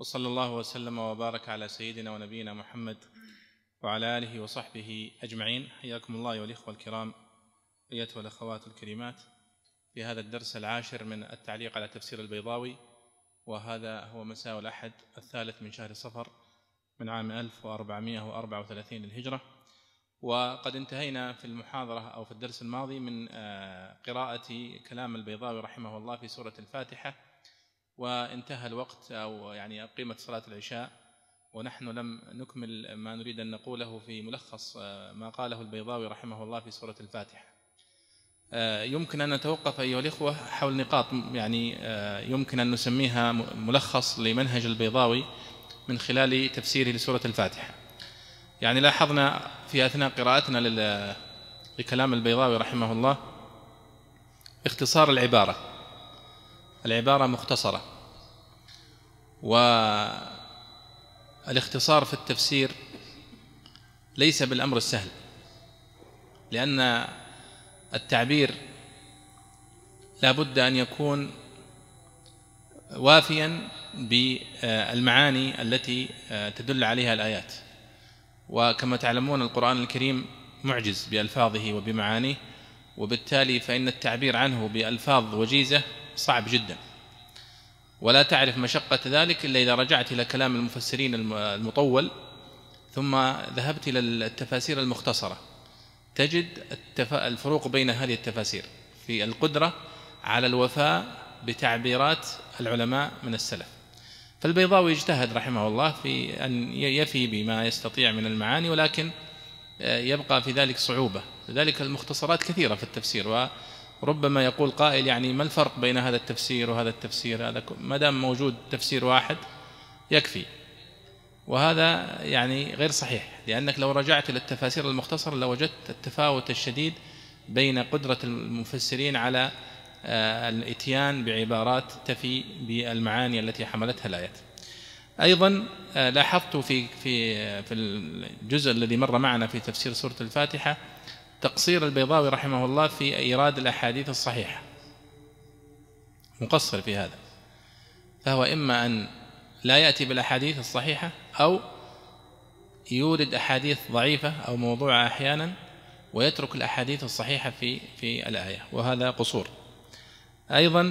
وصلى الله وسلم وبارك على سيدنا ونبينا محمد وعلى آله وصحبه أجمعين. حياكم الله أيها الإخوة الكرام أيتها الأخوات الكريمات. في هذا الدرس العاشر من التعليق على تفسير البيضاوي وهذا هو مساء الأحد الثالث من شهر صفر من عام 1434 للهجرة. وقد انتهينا في المحاضرة أو في الدرس الماضي من قراءة كلام البيضاوي رحمه الله في سورة الفاتحة وانتهى الوقت أو يعني اقيمت صلاة العشاء ونحن لم نكمل ما نريد أن نقوله في ملخص ما قاله البيضاوي رحمه الله في سورة الفاتحة. يمكن أن نتوقف أيها الإخوة حول نقاط يعني يمكن أن نسميها ملخص لمنهج البيضاوي من خلال تفسيره لسورة الفاتحة. يعني لاحظنا في أثناء قراءتنا لكلام البيضاوي رحمه الله اختصار العبارة العبارة مختصرة. والاختصار في التفسير ليس بالأمر السهل لأن التعبير لا بد أن يكون وافيا بالمعاني التي تدل عليها الآيات. وكما تعلمون القرآن الكريم معجز بألفاظه وبمعانيه وبالتالي فإن التعبير عنه بألفاظ وجيزة صعب جدا. ولا تعرف مشقة ذلك إلا إذا رجعت إلى كلام المفسرين المطول ثم ذهبت إلى التفاسير المختصرة. تجد الفروق بين هذه التفاسير في القدرة على الوفاء بتعبيرات العلماء من السلف. فالبيضاوي اجتهد رحمه الله في أن يفي بما يستطيع من المعاني ولكن يبقى في ذلك صعوبة. لذلك المختصرات كثيرة في التفسير ربما يقول قائل يعني ما الفرق بين هذا التفسير وهذا التفسير هذا ما دام موجود تفسير واحد يكفي وهذا يعني غير صحيح لأنك لو رجعت إلى التفاسير المختصرة لوجدت التفاوت الشديد بين قدرة المفسرين على الإتيان بعبارات تفي بالمعاني التي حملتها الآيات. أيضا لاحظت في في في الجزء الذي مر معنا في تفسير سورة الفاتحة تقصير البيضاوي رحمه الله في إيراد الأحاديث الصحيحة. مقصر في هذا. فهو إما أن لا يأتي بالأحاديث الصحيحة أو يورد أحاديث ضعيفة أو موضوعه أحيانا ويترك الأحاديث الصحيحة في في الآية. وهذا قصور. أيضا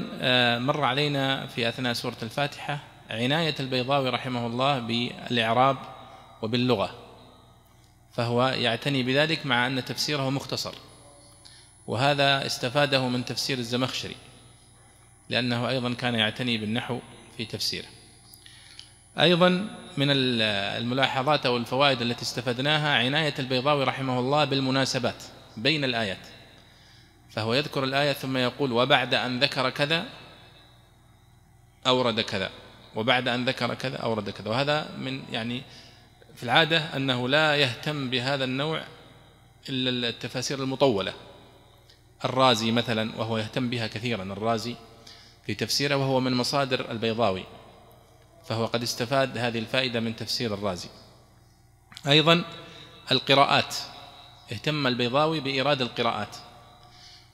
مر علينا في أثناء سورة الفاتحة عناية البيضاوي رحمه الله بالإعراب وباللغة. فهو يعتني بذلك مع أن تفسيره مختصر. وهذا استفاده من تفسير الزمخشري لأنه أيضا كان يعتني بالنحو في تفسيره. أيضا من الملاحظات أو الفوائد التي استفدناها عناية البيضاوي رحمه الله بالمناسبات بين الآيات. فهو يذكر الآية ثم يقول وبعد أن ذكر كذا أورد كذا. وبعد أن ذكر كذا أورد كذا. وهذا من يعني في العادة أنه لا يهتم بهذا النوع إلا التفاسير المطولة. الرازي مثلا وهو يهتم بها كثيرا الرازي في تفسيره وهو من مصادر البيضاوي فهو قد استفاد هذه الفائدة من تفسير الرازي. أيضا القراءات اهتم البيضاوي بإيراد القراءات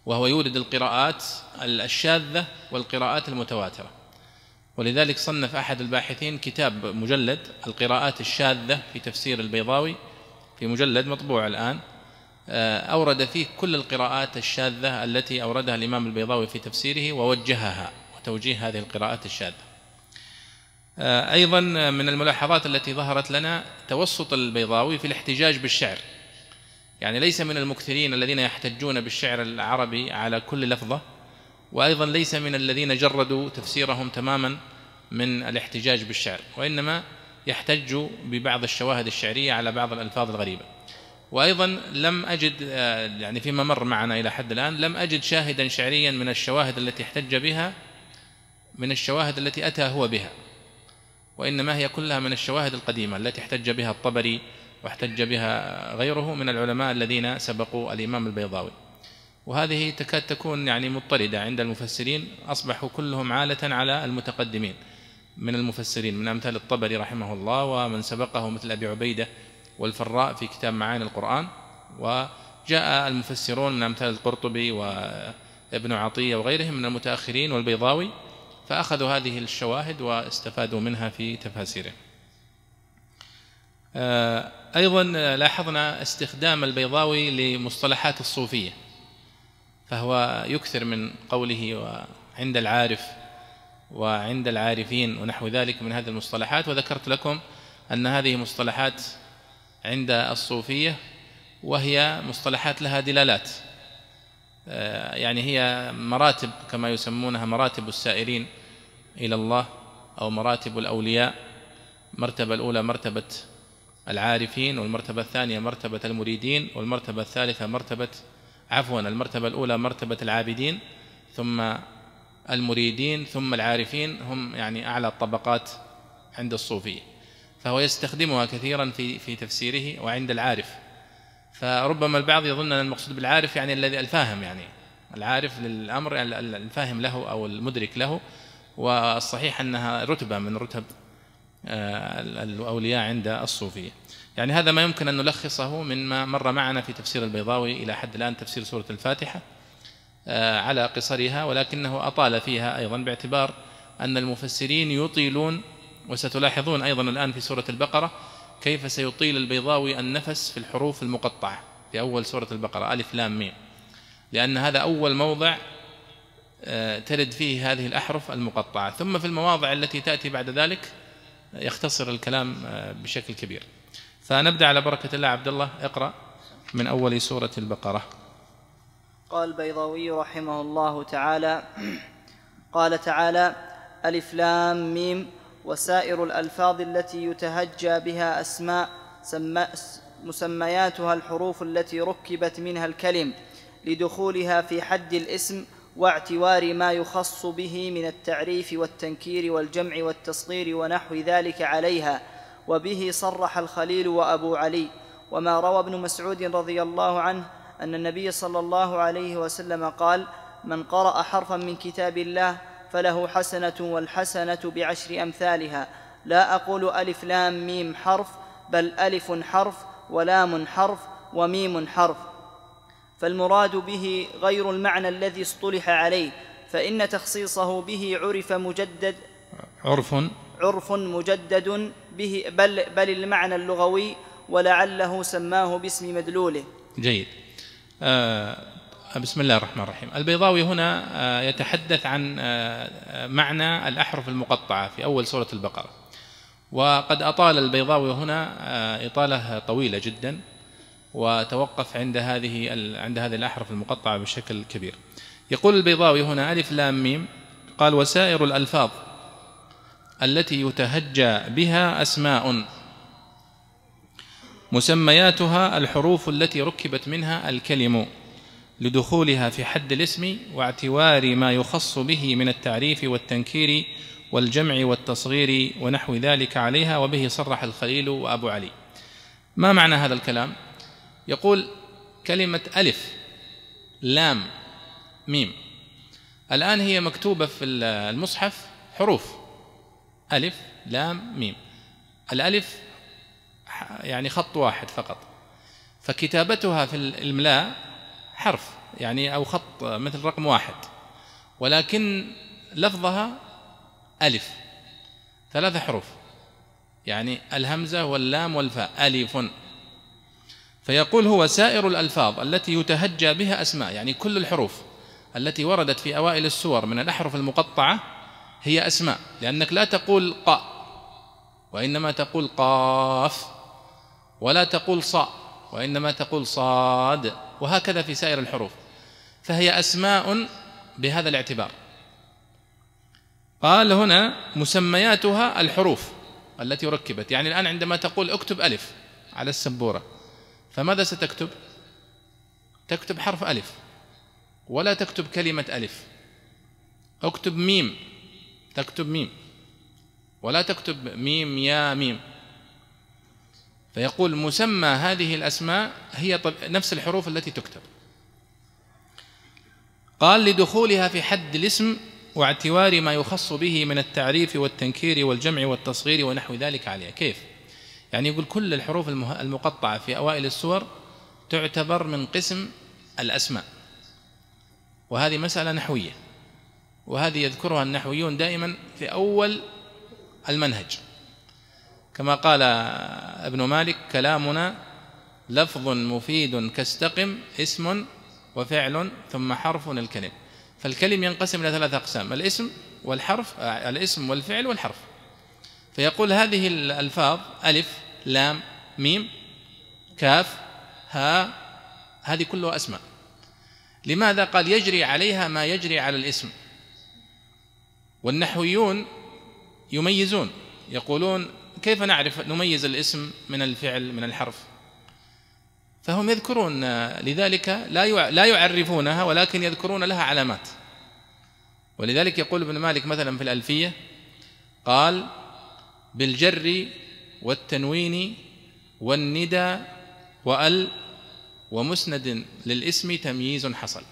وهو يورد القراءات الشاذة والقراءات المتواترة. ولذلك صنف أحد الباحثين كتاب مجلد القراءات الشاذة في تفسير البيضاوي في مجلد مطبوع الآن أورد فيه كل القراءات الشاذة التي أوردها الإمام البيضاوي في تفسيره ووجهها وتوجيه هذه القراءات الشاذة. أيضا من الملاحظات التي ظهرت لنا توسط البيضاوي في الاحتجاج بالشعر. يعني ليس من المكثرين الذين يحتجون بالشعر العربي على كل لفظة وأيضا ليس من الذين جردوا تفسيرهم تماما من الاحتجاج بالشعر وإنما يحتج ببعض الشواهد الشعرية على بعض الألفاظ الغريبة. وأيضا لم أجد يعني فيما مر معنا إلى حد الآن لم أجد شاهدا شعريا من الشواهد التي احتج بها من الشواهد التي أتى هو بها. وإنما هي كلها من الشواهد القديمة التي احتج بها الطبري واحتج بها غيره من العلماء الذين سبقوا الإمام البيضاوي. وهذه تكاد تكون يعني مضطردة عند المفسرين أصبحوا كلهم عالة على المتقدمين. من المفسرين من أمثال الطبري رحمه الله ومن سبقه مثل أبي عبيدة والفراء في كتاب معاني القرآن وجاء المفسرون من أمثال القرطبي وابن عطية وغيرهم من المتأخرين والبيضاوي فأخذوا هذه الشواهد واستفادوا منها في تفاسيره آه، أيضا لاحظنا استخدام البيضاوي لمصطلحات الصوفية فهو يكثر من قوله وعند العارف وعند العارفين ونحو ذلك من هذه المصطلحات وذكرت لكم أن هذه مصطلحات عند الصوفية وهي مصطلحات لها دلالات. آه، يعني هي مراتب كما يسمونها مراتب السائرين إلى الله أو مراتب الأولياء. المرتبة الأولى مرتبة العارفين والمرتبة الثانية مرتبة المريدين والمرتبة الثالثة مرتبة عفوا المرتبة الأولى مرتبة العابدين ثم المريدين ثم العارفين هم يعني أعلى الطبقات عند الصوفية. فهو يستخدمها كثيرا في في تفسيره وعند العارف. فربما البعض يظن أن المقصود بالعارف يعني الذي الفاهم يعني العارف للأمر الفاهم له أو المدرك له والصحيح أنها رتبة من رتب آه، الأولياء عند الصوفية. يعني هذا ما يمكن أن نلخصه مما مر معنا في تفسير البيضاوي إلى حد الآن تفسير سورة الفاتحة. آه، على قصرها ولكنه أطال فيها أيضا باعتبار أن المفسرين يطيلون وستلاحظون أيضا الآن في سورة البقرة كيف سيطيل البيضاوي النفس في الحروف المقطعة في أول سورة البقرة ألف لام ميم. لأن هذا أول موضع آه، ترد فيه هذه الأحرف المقطعة. ثم في المواضع التي تأتي بعد ذلك يختصر الكلام آه، بشكل كبير. فنبدأ على بركة الله. عبد الله اقرأ من أول سورة البقرة. قال البيضاوي رحمه الله تعالى. قال تعالى ألف لام ميم. وسائر الألفاظ التي يتهجى بها أسماء مسمياتها الحروف التي ركبت منها الكلم لدخولها في حد الاسم واعتوار ما يخص به من التعريف والتنكير والجمع والتصغير ونحو ذلك عليها. وبه صرح الخليل وأبو علي. وما روى ابن مسعود رضي الله عنه أن النبي صلى الله عليه وسلم قال من قرأ حرفا من كتاب الله فله حسنة والحسنة بعشر أمثالها. لا أقول ألف لام ميم حرف بل ألف حرف ولام حرف وميم حرف. فالمراد به غير المعنى الذي اصطلح عليه فإن تخصيصه به عرف مجدد عرف. عرف مجدد به بل بل المعنى اللغوي ولعله سماه باسم مدلوله. جيد. بسم الله الرحمن الرحيم. البيضاوي هنا آه يتحدث عن آه معنى الأحرف المقطعة في أول سورة البقرة. وقد أطال البيضاوي هنا آه إطالة طويلة جدا وتوقف عند هذه عند هذه الأحرف المقطعة بشكل كبير. يقول البيضاوي هنا ألف لام ميم قال وسائر الألفاظ التي يتهجى بها أسماء مسمياتها الحروف التي ركبت منها الكلم لدخولها في حد الاسم واعتوار ما يخص به من التعريف والتنكير والجمع والتصغير ونحو ذلك عليها وبه صرح الخليل وأبو علي. ما معنى هذا الكلام؟ يقول كلمة ألف لام ميم. الآن هي مكتوبة في المصحف حروف ألف لام ميم. الألف يعني خط واحد فقط. فكتابتها في الاملاء حرف يعني أو خط مثل رقم واحد. ولكن لفظها ألف ثلاث حروف. يعني الهمزة واللام والفاء ألف. فيقول هو سائر الألفاظ التي يتهجى بها أسماء يعني كل الحروف التي وردت في أوائل السور من الأحرف المقطعة هي أسماء لأنك لا تقول قاء وإنما تقول قاف. ولا تقول صاء وإنما تقول صاد وهكذا في سائر الحروف. فهي أسماء بهذا الاعتبار. قال هنا مسمياتها الحروف التي ركبت. يعني الآن عندما تقول اكتب ألف على السبورة فماذا ستكتب؟ تكتب حرف ألف ولا تكتب كلمة ألف. اكتب ميم تكتب ميم ولا تكتب ميم يا ميم. فيقول مسمى هذه الأسماء هي نفس الحروف التي تكتب. قال لدخولها في حد الاسم واعتوار ما يخص به من التعريف والتنكير والجمع والتصغير ونحو ذلك عليها كيف؟ يعني يقول كل الحروف المقطعة في أوائل السور تعتبر من قسم الأسماء. وهذه مسألة نحوية. وهذه يذكرها النحويون دائما في أول المنهج. كما قال ابن مالك كلامنا لفظ مفيد كاستقم اسم وفعل ثم حرف الكلم. فالكلم ينقسم إلى ثلاثة أقسام الاسم والحرف الاسم والفعل والحرف. فيقول هذه الألفاظ ألف لام ميم كاف ها هذه كلها أسماء. لماذا قال يجري عليها ما يجري على الاسم؟ والنحويون يميزون يقولون كيف نعرف نميز الاسم من الفعل من الحرف؟ فهم يذكرون لذلك لا لا يعرفونها ولكن يذكرون لها علامات. ولذلك يقول ابن مالك مثلا في الألفية قال بالجر والتنوين والندى وأل ومسند للاسم تمييز حصل.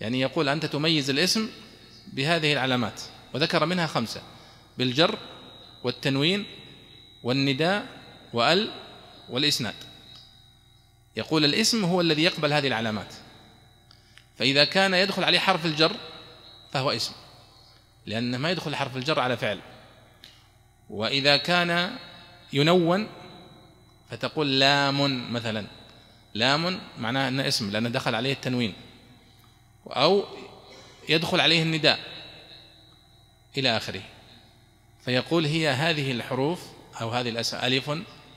يعني يقول أنت تميز الاسم بهذه العلامات وذكر منها خمسة بالجر والتنوين والنداء وال والإسناد. يقول الاسم هو الذي يقبل هذه العلامات. فإذا كان يدخل عليه حرف الجر فهو اسم لأنه ما يدخل حرف الجر على فعل. وإذا كان ينون فتقول لام مثلا. لام معناه أنه اسم لأنه دخل عليه التنوين. أو يدخل عليه النداء إلى آخره. فيقول هي هذه الحروف أو هذه الأسماء ألف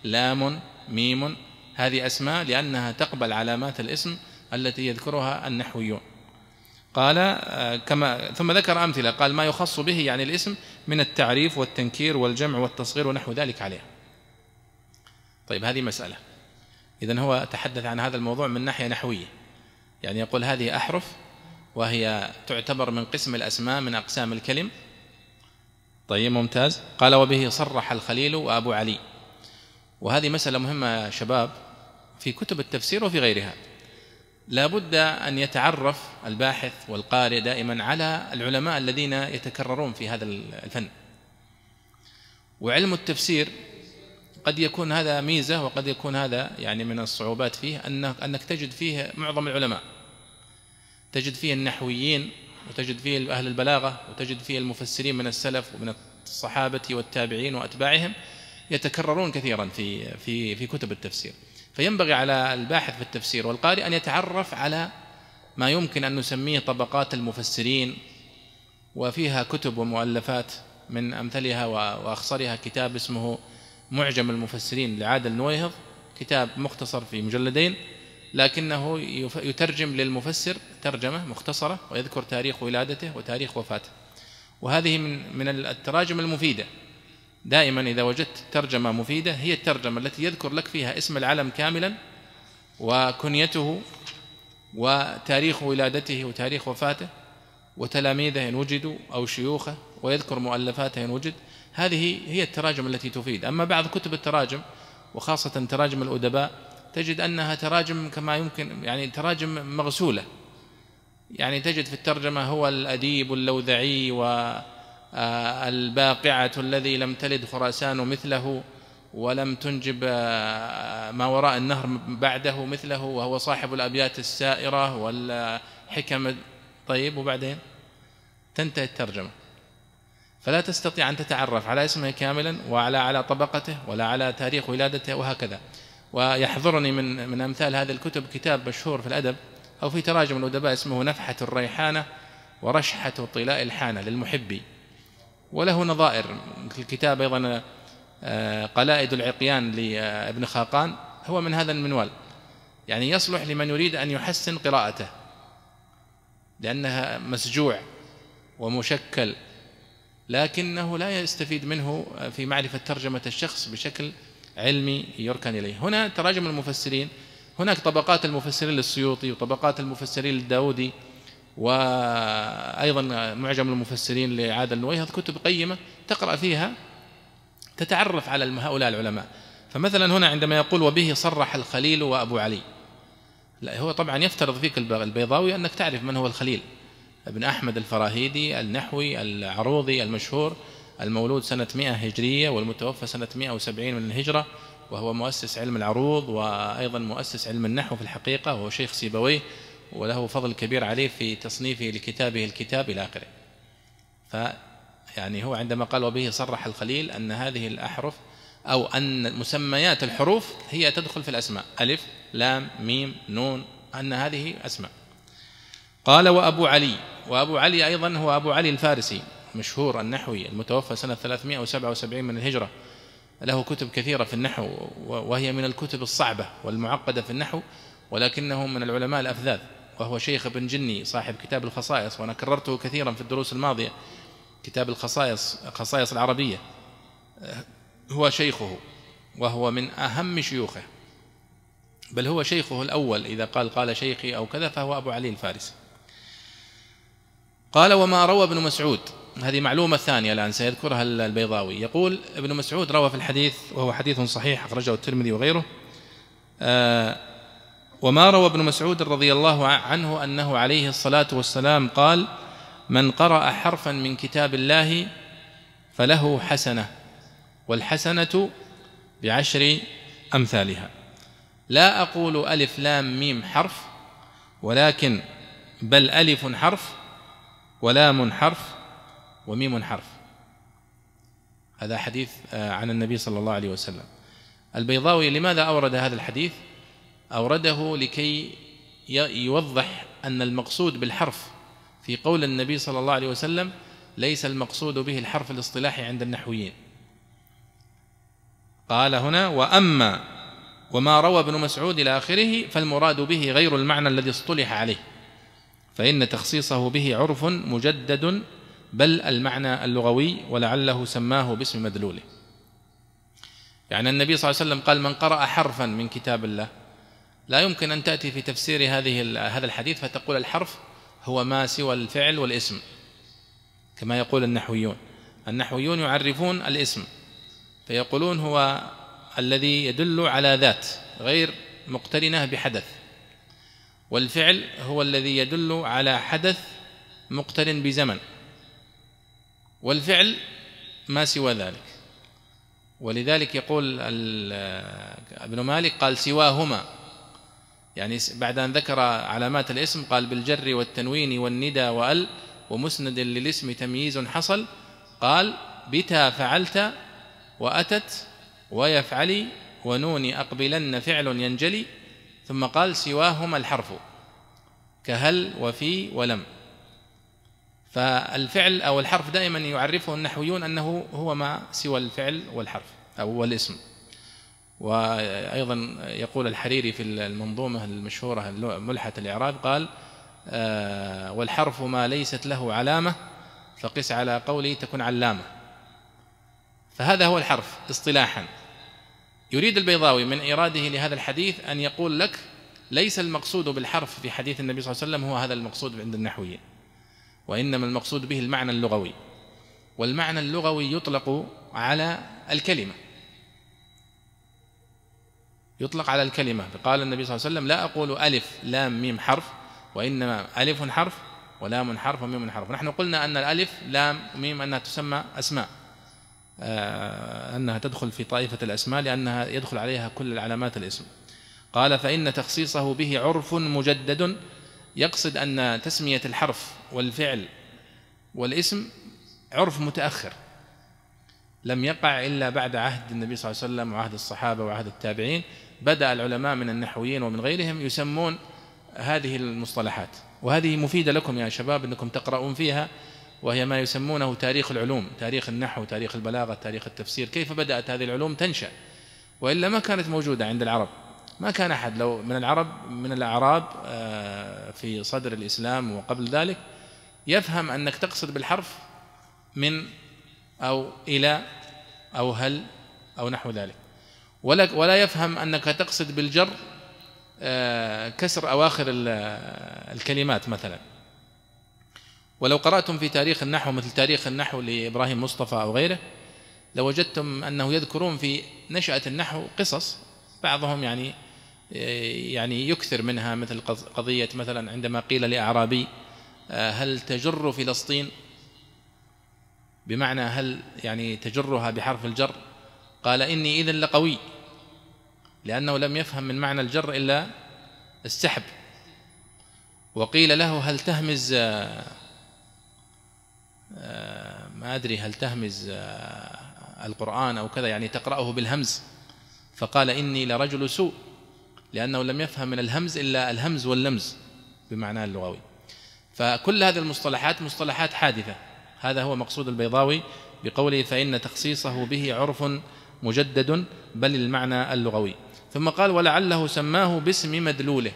لام ميم. هذه أسماء لأنها تقبل علامات الاسم التي يذكرها النحويون. قال آه، كما ثم ذكر أمثلة قال ما يخص به يعني الاسم من التعريف والتنكير والجمع والتصغير ونحو ذلك عليه طيب هذه مسألة. إذن هو تحدث عن هذا الموضوع من ناحية نحوية. يعني يقول هذه أحرف وهي تعتبر من قسم الأسماء من أقسام الكلم طيب ممتاز. قال وبه صرح الخليل وأبو علي. وهذه مسألة مهمة يا شباب في كتب التفسير وفي غيرها. لا بد أن يتعرف الباحث والقارئ دائما على العلماء الذين يتكررون في هذا الفن. وعلم التفسير قد يكون هذا ميزة وقد يكون هذا يعني من الصعوبات فيه أنك, أنك تجد فيه معظم العلماء. تجد فيه النحويين وتجد فيه أهل البلاغة وتجد فيه المفسرين من السلف ومن الصحابة والتابعين وأتباعهم يتكررون كثيرا في في في كتب التفسير. فينبغي على الباحث في التفسير والقارئ أن يتعرف على ما يمكن أن نسميه طبقات المفسرين وفيها كتب ومؤلفات من أمثلها وأخصرها كتاب اسمه معجم المفسرين لعادل نويهض كتاب مختصر في مجلدين. لكنه يترجم للمفسر ترجمة مختصرة ويذكر تاريخ ولادته وتاريخ وفاته. وهذه من من التراجم المفيدة. دائما إذا وجدت ترجمة مفيدة هي الترجمة التي يذكر لك فيها اسم العلم كاملا وكنيته وتاريخ ولادته وتاريخ وفاته وتلاميذه إن وجدوا أو شيوخه ويذكر مؤلفاته إن وجد. هذه هي التراجم التي تفيد. أما بعض كتب التراجم وخاصة تراجم الأدباء تجد أنها تراجم كما يمكن يعني تراجم مغسولة. يعني تجد في الترجمة هو الأديب اللوذعي والباقعة الذي لم تلد خراسان مثله ولم تنجب ما وراء النهر بعده مثله وهو صاحب الأبيات السائرة والحكم. طيب وبعدين؟ تنتهي الترجمة. فلا تستطيع أن تتعرف على اسمه كاملا وعلى على طبقته ولا على تاريخ ولادته وهكذا. ويحضرني من من أمثال هذه الكتب كتاب مشهور في الأدب أو في تراجم الأدباء اسمه نفحة الريحانة ورشحة طلاء الحانة للمحبي. وله نظائر الكتاب أيضا آه، قلائد العقيان لابن خاقان. هو من هذا المنوال. يعني يصلح لمن يريد أن يحسن قراءته لأنها مسجوع ومشكل لكنه لا يستفيد منه في معرفة ترجمة الشخص بشكل علمي يركن إليه. هنا تراجم المفسرين. هناك طبقات المفسرين للسيوطي وطبقات المفسرين للداودي وأيضا معجم المفسرين لعادل نويه قيمة قيمة تقرأ فيها تتعرف على هؤلاء العلماء. فمثلا هنا عندما يقول وبه صرح الخليل وأبو علي. لا هو طبعا يفترض فيك البيضاوي أنك تعرف من هو الخليل. ابن أحمد الفراهيدي النحوي العروضي المشهور. المولود سنة 100 هجرية والمتوفى سنة 170 من الهجرة وهو مؤسس علم العروض وأيضا مؤسس علم النحو في الحقيقة وهو شيخ سيبويه وله فضل كبير عليه في تصنيفه لكتابه الكتاب إلى آخره. ف يعني هو عندما قال وبه صرح الخليل أن هذه الأحرف أو أن مسميات الحروف هي تدخل في الأسماء. ألف لام ميم نون أن هذه أسماء. قال وأبو علي وأبو علي أيضا هو أبو علي الفارسي. مشهور النحوي المتوفى سنة 377 من الهجرة. له كتب كثيرة في النحو وهي من الكتب الصعبة والمعقدة في النحو ولكنه من العلماء الأفذاذ. وهو شيخ ابن جني صاحب كتاب الخصائص وأنا كررته كثيرا في الدروس الماضية. كتاب الخصائص خصائص العربية. هو شيخه وهو من أهم شيوخه. بل هو شيخه الأول إذا قال قال شيخي أو كذا فهو أبو علي الفارسي. قال وما روى ابن مسعود هذه معلومة ثانية الآن سيذكرها البيضاوي. يقول ابن مسعود روى في الحديث وهو حديث صحيح أخرجه الترمذي وغيره آه وما روى ابن مسعود رضي الله عنه أنه عليه الصلاة والسلام قال من قرأ حرفا من كتاب الله فله حسنة والحسنة بعشر أمثالها. لا أقول ألف لام ميم حرف ولكن بل ألف حرف ولام حرف وميم حرف. هذا حديث آه، عن النبي صلى الله عليه وسلم. البيضاوي لماذا أورد هذا الحديث؟ أورده لكي يوضح أن المقصود بالحرف في قول النبي صلى الله عليه وسلم ليس المقصود به الحرف الاصطلاحي عند النحويين. قال هنا وأما وما روى ابن مسعود إلى آخره فالمراد به غير المعنى الذي اصطلح عليه فإن تخصيصه به عرف مجدد بل المعنى اللغوي ولعله سماه باسم مدلوله يعني النبي صلى الله عليه وسلم قال من قرأ حرفا من كتاب الله لا يمكن أن تأتي في تفسير هذه هذا الحديث فتقول الحرف هو ما سوى الفعل والاسم كما يقول النحويون. النحويون يعرفون الاسم فيقولون هو الذي يدل على ذات غير مقترنة بحدث والفعل هو الذي يدل على حدث مقترن بزمن. والفعل ما سوى ذلك. ولذلك يقول ابن مالك قال سواهما. يعني بعد أن ذكر علامات الاسم قال بالجر والتنوين والندى وأل ومسند للاسم تمييز حصل. قال بتا فعلت وأتت ويفعلي ونون أقبلن فعل ينجلي. ثم قال سواهما الحرف. كهل وفي ولم. فالفعل أو الحرف دائما يعرفه النحويون أنه هو ما سوى الفعل والحرف أو الاسم وأيضا يقول الحريري في المنظومة المشهورة ملحة الإعراب قال آه، والحرف ما ليست له علامة فقس على قولي تكون علامة. فهذا هو الحرف اصطلاحا. يريد البيضاوي من إراده لهذا الحديث أن يقول لك ليس المقصود بالحرف في حديث النبي صلى الله عليه وسلم هو هذا المقصود عند النحويين. وإنما المقصود به المعنى اللغوي. والمعنى اللغوي يطلق على الكلمة. يطلق على الكلمة. قال النبي صلى الله عليه وسلم لا أقول ألف لام ميم حرف وإنما ألف حرف ولام حرف وميم حرف. نحن قلنا أن الألف لام وميم أنها تسمى أسماء. آه، أنها تدخل في طائفة الأسماء لأنها يدخل عليها كل العلامات الاسم. قال فإن تخصيصه به عرف مجدد يقصد أن تسمية الحرف والفعل والاسم عرف متأخر لم يقع إلا بعد عهد النبي صلى الله عليه وسلم وعهد الصحابة وعهد التابعين بدأ العلماء من النحويين ومن غيرهم يسمون هذه المصطلحات. وهذه مفيدة لكم يا شباب أنكم تقرؤون فيها وهي ما يسمونه تاريخ العلوم تاريخ النحو تاريخ البلاغة تاريخ التفسير كيف بدأت هذه العلوم تنشأ؟ وإلا ما كانت موجودة عند العرب. ما كان أحد. لو من العرب من الأعراب آه، في صدر الإسلام وقبل ذلك يفهم أنك تقصد بالحرف من أو إلى أو هل أو نحو ذلك. ولا ولا يفهم أنك تقصد بالجر آه، كسر أواخر الكلمات مثلا. ولو قرأتم في تاريخ النحو مثل تاريخ النحو لإبراهيم مصطفى أو غيره لوجدتم أنه يذكرون في نشأة النحو قصص بعضهم يعني يعني يكثر منها مثل قضية مثلا عندما قيل لأعرابي آه، هل تجر فلسطين؟ بمعنى هل يعني تجرها بحرف الجر؟ قال إني إذن لقوي لأنه لم يفهم من معنى الجر إلا السحب. وقيل له هل تهمز آه، آه، ما أدري هل تهمز القرآن أو كذا يعني تقرأه بالهمز. فقال إني لرجل سوء. لأنه لم يفهم من الهمز إلا الهمز واللمز بمعناه اللغوي. فكل هذه المصطلحات مصطلحات حادثة. هذا هو مقصود البيضاوي بقوله فإن تخصيصه به عرف مجدد بل المعنى اللغوي. ثم قال ولعله سماه باسم مدلوله.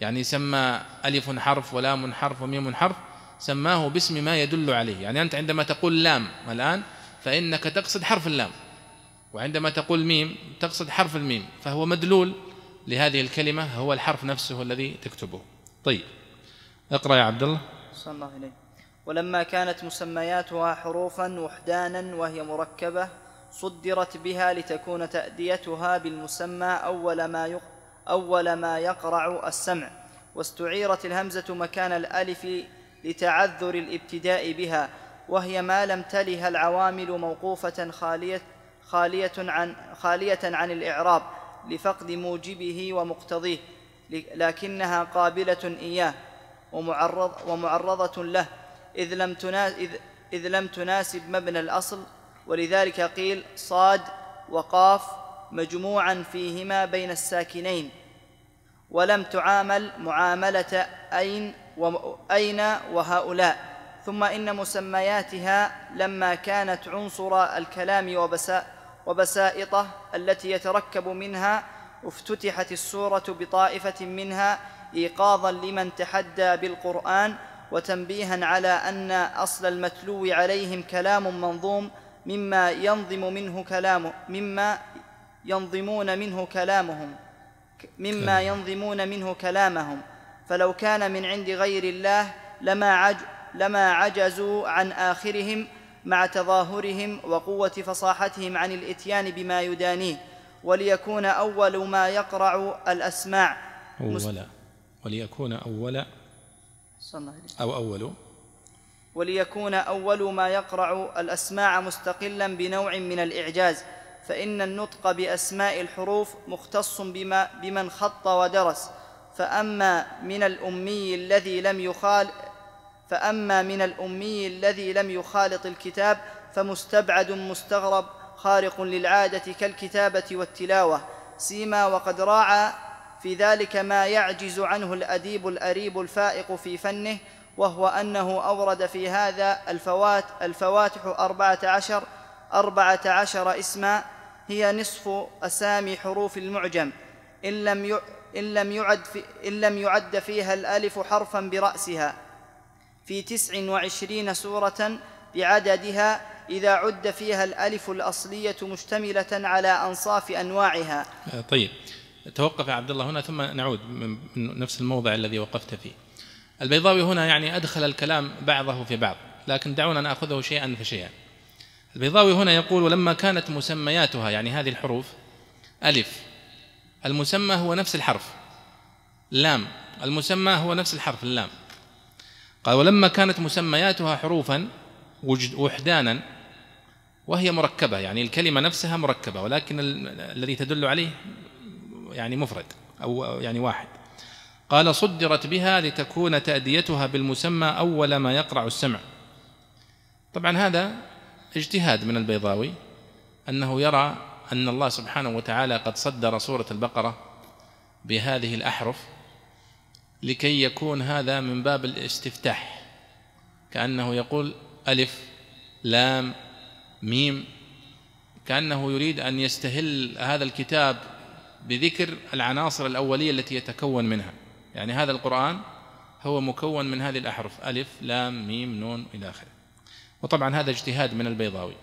يعني سمى ألف حرف ولام حرف وميم حرف سماه باسم ما يدل عليه. يعني أنت عندما تقول لام الآن فإنك تقصد حرف اللام وعندما تقول ميم تقصد حرف الميم فهو مدلول لهذه الكلمة هو الحرف نفسه الذي تكتبه. طيب اقرأ يا عبد الله صلى الله عليه. ولما كانت مسمياتها حروفا وحدانا وهي مركبة صدرت بها لتكون تأديتها بالمسمى أول ما يق أول ما يقرع السمع. واستعيرت الهمزة مكان الألف لتعذر الابتداء بها وهي ما لم تلها العوامل موقوفة خالية خالية عن خالية عن الإعراب. لفقد موجبه ومقتضيه لكنها قابلة إياه ومعرض ومعرضة له إذ لم, إذ, إذ لم تناسب مبنى الأصل ولذلك قيل صاد وقاف مجموعا فيهما بين الساكنين ولم تعامل معاملة أين وأين وهؤلاء ثم إن مسمياتها لما كانت عنصر الكلام وبسائطه التي يتركب منها افتتحت السورة بطائفة منها إيقاظا لمن تحدى بالقرآن وتنبيها على أن أصل المتلو عليهم كلام منظوم مما ينظم منه كلامه مما ينظمون منه كلامهم مما ينظمون منه كلامهم. فلو كان من عند غير الله لما عج لما عجزوا عن آخرهم مع تظاهرهم وقوة فصاحتهم عن الإتيان بما يدانيه وليكون أول ما يقرع الأسماع. أول وليكون أول أو أول. وليكون أول ما يقرع الأسماع مستقلا بنوع من الإعجاز فإن النطق بأسماء الحروف مختص بما بمن خط ودرس. فأما من الأمي الذي لم يخال فأما من الأمي الذي لم يخالط الكتاب فمستبعد مستغرب خارق للعادة كالكتابة والتلاوة سيما وقد راعى في ذلك ما يعجز عنه الأديب الأريب الفائق في فنه وهو أنه أورد في هذا الفوات الفواتح أربعة عشر أربعة عشر اسما هي نصف أسامي حروف المعجم. إن لم إن لم يعد, في إن لم يعد فيها الألف حرفا برأسها. في تسع وعشرين سورة بعددها إذا عد فيها الألف الأصلية مشتملة على أنصاف أنواعها. طيب. توقف عبد الله هنا ثم نعود من نفس الموضع الذي وقفت فيه. البيضاوي هنا يعني أدخل الكلام بعضه في بعض لكن دعونا نأخذه شيئا فشيئا. البيضاوي هنا يقول ولما كانت مسمياتها يعني هذه الحروف ألف. المسمى هو نفس الحرف لام. المسمى هو نفس الحرف اللام قال ولما كانت مسمياتها حروفا وحدانا وهي مركبة يعني الكلمة نفسها مركبة ولكن الذي تدل عليه يعني مفرد أو يعني واحد. قال صدرت بها لتكون تأديتها بالمسمى أول ما يقرع السمع. طبعا هذا اجتهاد من البيضاوي أنه يرى أن الله سبحانه وتعالى قد صدر سورة البقرة بهذه الأحرف لكي يكون هذا من باب الاستفتاح. كأنه يقول ألف لام ميم. كأنه يريد أن يستهل هذا الكتاب بذكر العناصر الأولية التي يتكون منها. يعني هذا القرآن هو مكون من هذه الأحرف ألف لام ميم نون إلى آخره. وطبعا هذا اجتهاد من البيضاوي.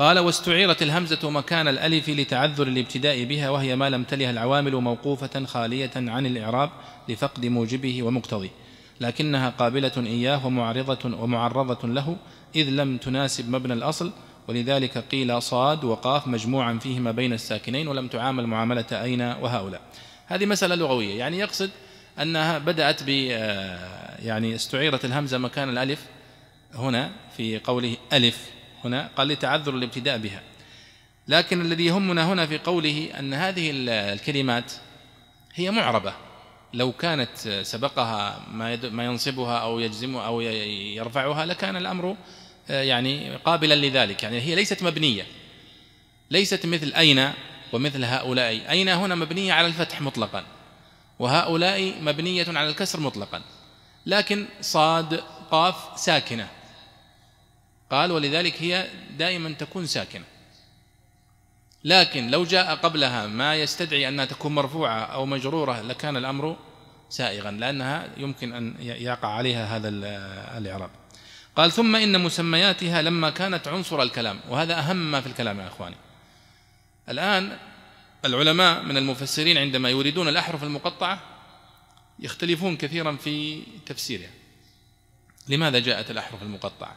قال واستعيرت الهمزة مكان الألف لتعذر الابتداء بها وهي ما لم تلها العوامل موقوفة خالية عن الإعراب لفقد موجبه ومقتضيه لكنها قابلة إياه ومعرضة ومعرضة له إذ لم تناسب مبنى الأصل ولذلك قيل صاد وقاف مجموعا فيهما بين الساكنين ولم تعامل معاملة أين وهؤلاء. هذه مسألة لغوية يعني يقصد أنها بدأت ب آه، يعني استعيرت الهمزة مكان الألف هنا في قوله ألف. هنا قال لتعذر الابتداء بها. لكن الذي يهمنا هنا في قوله أن هذه الكلمات هي معربة. لو كانت سبقها ما ينصبها أو يجزمها أو يرفعها لكان الأمر آه، يعني قابلا لذلك. يعني هي ليست مبنية. ليست مثل أين ومثل هؤلاء. أين هنا مبنية على الفتح مطلقا؟ وهؤلاء مبنية على الكسر مطلقا. لكن صاد قاف ساكنة. قال ولذلك هي دائما تكون ساكنة. لكن لو جاء قبلها ما يستدعي أنها تكون مرفوعة أو مجرورة لكان الأمر سائغا لأنها يمكن أن يقع عليها هذا الإعراب. قال ثم إن مسمياتها لما كانت عنصر الكلام وهذا أهم ما في الكلام يا أخواني. الآن العلماء من المفسرين عندما يريدون الأحرف المقطعة يختلفون كثيرا في تفسيرها. لماذا جاءت الأحرف المقطعة؟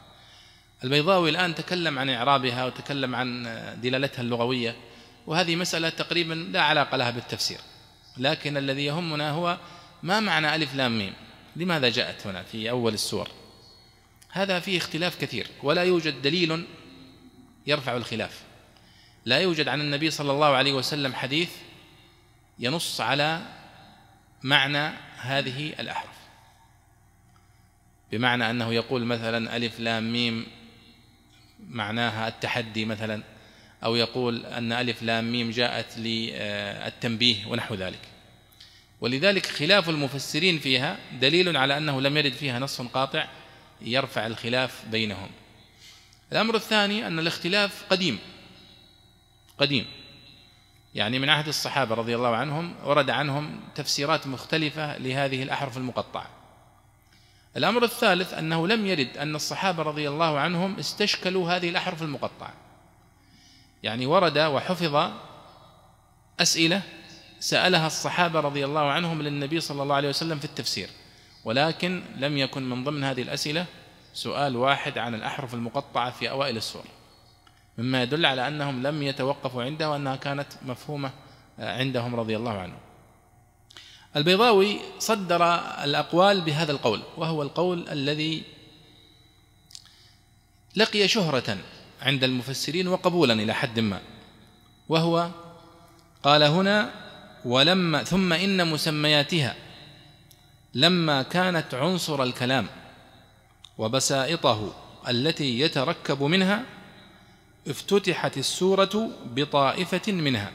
البيضاوي الآن تكلم عن إعرابها وتكلم عن دلالتها اللغوية وهذه مسألة تقريبا لا علاقة لها بالتفسير. لكن الذي يهمنا هو ما معنى ألف لام ميم؟ لماذا جاءت هنا في أول السور؟ هذا فيه اختلاف كثير ولا يوجد دليل يرفع الخلاف. لا يوجد عن النبي صلى الله عليه وسلم حديث ينص على معنى هذه الأحرف. بمعنى أنه يقول مثلا ألف لام ميم معناها التحدي مثلا أو يقول أن ألف لام ميم جاءت للتنبيه ونحو ذلك. ولذلك خلاف المفسرين فيها دليل على أنه لم يرد فيها نص قاطع يرفع الخلاف بينهم. الأمر الثاني أن الاختلاف قديم. قديم. يعني من عهد الصحابة رضي الله عنهم ورد عنهم تفسيرات مختلفة لهذه الأحرف المقطعة. الأمر الثالث أنه لم يرد أن الصحابة رضي الله عنهم استشكلوا هذه الأحرف المقطعة. يعني ورد وحفظ أسئلة سألها الصحابة رضي الله عنهم للنبي صلى الله عليه وسلم في التفسير. ولكن لم يكن من ضمن هذه الأسئلة سؤال واحد عن الأحرف المقطعة في أوائل السور. مما يدل على أنهم لم يتوقفوا عندها وأنها كانت مفهومة عندهم رضي الله عنهم. البيضاوي صدر الأقوال بهذا القول وهو القول الذي لقي شهرة عند المفسرين وقبولا إلى حد ما وهو قال هنا ولما ثم إن مسمياتها لما كانت عنصر الكلام وبسائطه التي يتركب منها افتتحت السورة بطائفة منها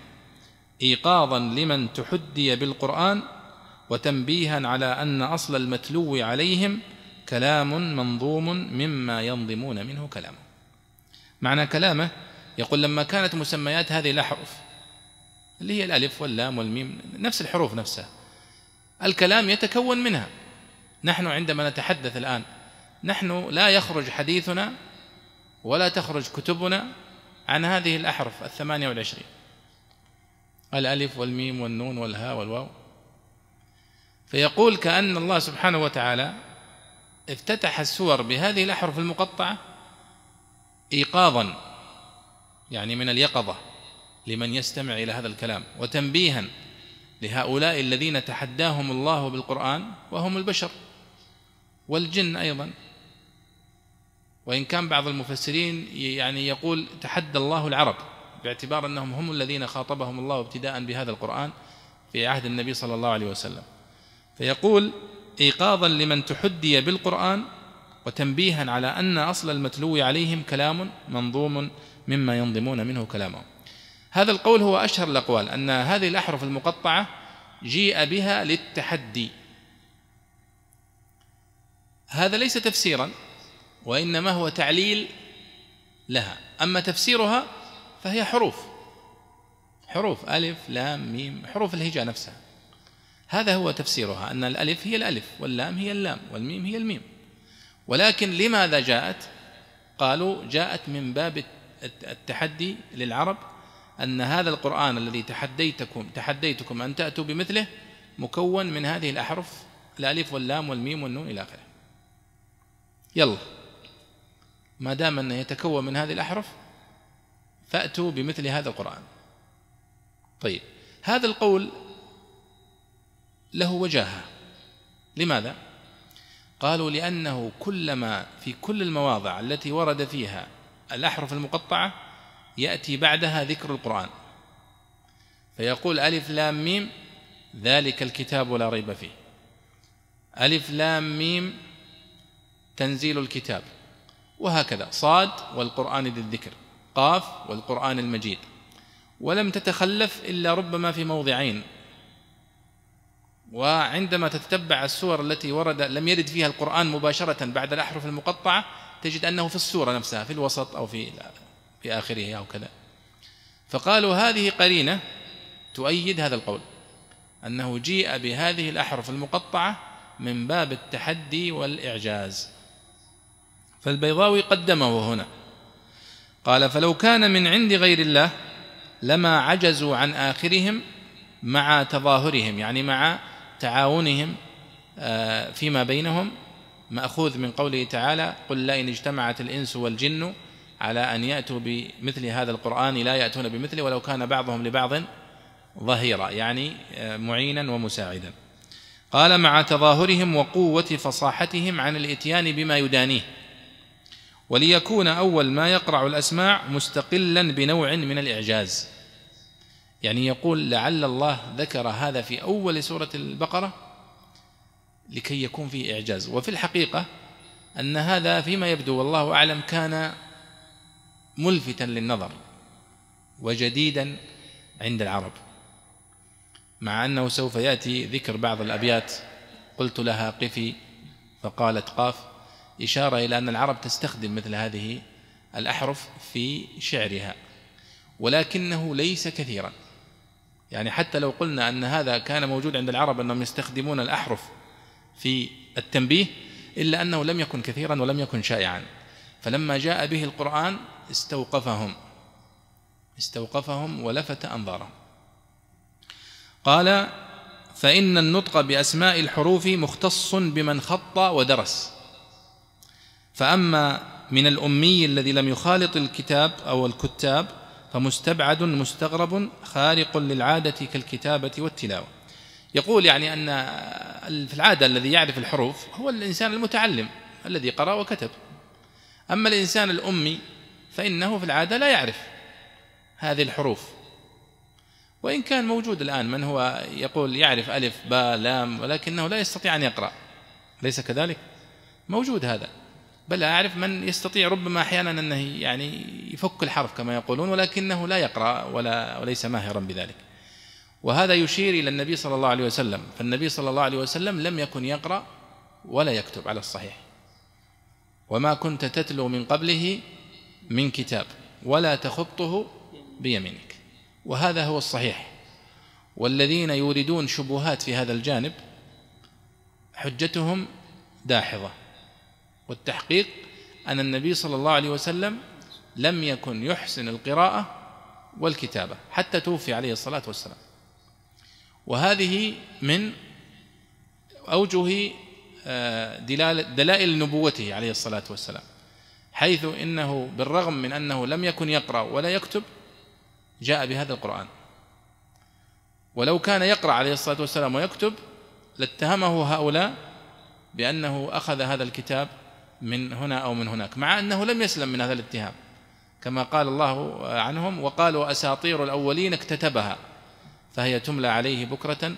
إيقاظا لمن تحدي بالقرآن وتنبيها على أن أصل المتلو عليهم كلام منظوم مما ينظمون منه كلامه. معنى كلامه يقول لما كانت مسميات هذه الأحرف اللي هي الألف واللام والميم نفس الحروف نفسها. الكلام يتكون منها. نحن عندما نتحدث الآن نحن لا يخرج حديثنا ولا تخرج كتبنا عن هذه الأحرف الثمانية والعشرين. الألف والميم والنون والهاء والواو. فيقول كأن الله سبحانه وتعالى افتتح السور بهذه الأحرف المقطعة إيقاظا يعني من اليقظة لمن يستمع إلى هذا الكلام وتنبيها لهؤلاء الذين تحداهم الله بالقرآن وهم البشر والجن أيضا. وإن كان بعض المفسرين يعني يقول تحدى الله العرب باعتبار أنهم هم الذين خاطبهم الله ابتداء بهذا القرآن في عهد النبي صلى الله عليه وسلم. فيقول إيقاظا لمن تحدي بالقرآن وتنبيها على أن أصل المتلو عليهم كلام منظوم مما ينظمون منه كلامه هذا القول هو أشهر الأقوال أن هذه الأحرف المقطعة جيء بها للتحدي. هذا ليس تفسيرا وإنما هو تعليل لها. أما تفسيرها فهي حروف حروف ألف لام ميم حروف الهجاء نفسها. هذا هو تفسيرها أن الألف هي الألف واللام هي اللام والميم هي الميم. ولكن لماذا جاءت؟ قالوا جاءت من باب التحدي للعرب أن هذا القرآن الذي تحديتكم تحديتكم أن تأتوا بمثله مكون من هذه الأحرف الألف واللام والميم والنون إلى آخره. يلا. ما دام أنه يتكون من هذه الأحرف فأتوا بمثل هذا القرآن. طيب. هذا القول له وجاهة. لماذا؟ قالوا لأنه كلما في كل المواضع التي ورد فيها الأحرف المقطعة يأتي بعدها ذكر القرآن. فيقول ألف لام ميم ذلك الكتاب لا ريب فيه. ألف لام ميم تنزيل الكتاب. وهكذا صاد والقرآن ذي الذكر قاف والقرآن المجيد. ولم تتخلف إلا ربما في موضعين. وعندما تتبع السور التي ورد لم يرد فيها القرآن مباشرة بعد الأحرف المقطعة تجد أنه في السورة نفسها في الوسط أو في في آخره أو كذا. فقالوا هذه قرينة تؤيد هذا القول أنه جيء بهذه الأحرف المقطعة من باب التحدي والإعجاز. فالبيضاوي قدمه هنا. قال فلو كان من عند غير الله لما عجزوا عن آخرهم مع تظاهرهم يعني مع تعاونهم آه، فيما بينهم مأخوذ من قوله تعالى قل لئن اجتمعت الإنس والجن على أن يأتوا بمثل هذا القرآن لا يأتون بمثله ولو كان بعضهم لبعض ظهيرا يعني آه، معينا ومساعدا. قال مع تظاهرهم وقوة فصاحتهم عن الإتيان بما يدانيه وليكون أول ما يقرع الأسماع مستقلا بنوع من الإعجاز. يعني يقول لعل الله ذكر هذا في أول سورة البقرة لكي يكون فيه إعجاز. وفي الحقيقة أن هذا فيما يبدو والله أعلم كان ملفتا للنظر وجديدا عند العرب مع أنه سوف يأتي ذكر بعض الأبيات. قلت لها قفي فقالت قاف إشارة إلى أن العرب تستخدم مثل هذه الأحرف في شعرها ولكنه ليس كثيرا. يعني حتى لو قلنا أن هذا كان موجود عند العرب أنهم يستخدمون الأحرف في التنبيه إلا أنه لم يكن كثيرا ولم يكن شائعا. فلما جاء به القرآن استوقفهم استوقفهم ولفت أنظارهم. قال فإن النطق بأسماء الحروف مختص بمن خط ودرس. فأما من الأمي الذي لم يخالط الكتاب أو الكتاب فمستبعد مستغرب خارق للعادة كالكتابة والتلاوة. يقول يعني أن في العادة الذي يعرف الحروف هو الإنسان المتعلم الذي قرأ وكتب. أما الإنسان الأمي فإنه في العادة لا يعرف هذه الحروف. وإن كان موجود الآن من هو يقول يعرف ألف باء لام ولكنه لا يستطيع أن يقرأ ليس كذلك؟ موجود هذا. بل أعرف من يستطيع ربما أحيانا أنه يعني يفك الحرف كما يقولون ولكنه لا يقرأ ولا وليس ماهرا بذلك. وهذا يشير إلى النبي صلى الله عليه وسلم. فالنبي صلى الله عليه وسلم لم يكن يقرأ ولا يكتب على الصحيح. وما كنت تتلو من قبله من كتاب ولا تخطه بيمينك. وهذا هو الصحيح. والذين يوردون شبهات في هذا الجانب حجتهم داحضة. والتحقيق أن النبي صلى الله عليه وسلم لم يكن يحسن القراءة والكتابة حتى توفي عليه الصلاة والسلام. وهذه من أوجه آه، دلائل نبوته عليه الصلاة والسلام. حيث إنه بالرغم من أنه لم يكن يقرأ ولا يكتب جاء بهذا القرآن. ولو كان يقرأ عليه الصلاة والسلام ويكتب لاتهمه هؤلاء بأنه أخذ هذا الكتاب من هنا أو من هناك مع أنه لم يسلم من هذا الاتهام كما قال الله عنهم وقالوا أساطير الأولين اكتتبها فهي تملى عليه بكرة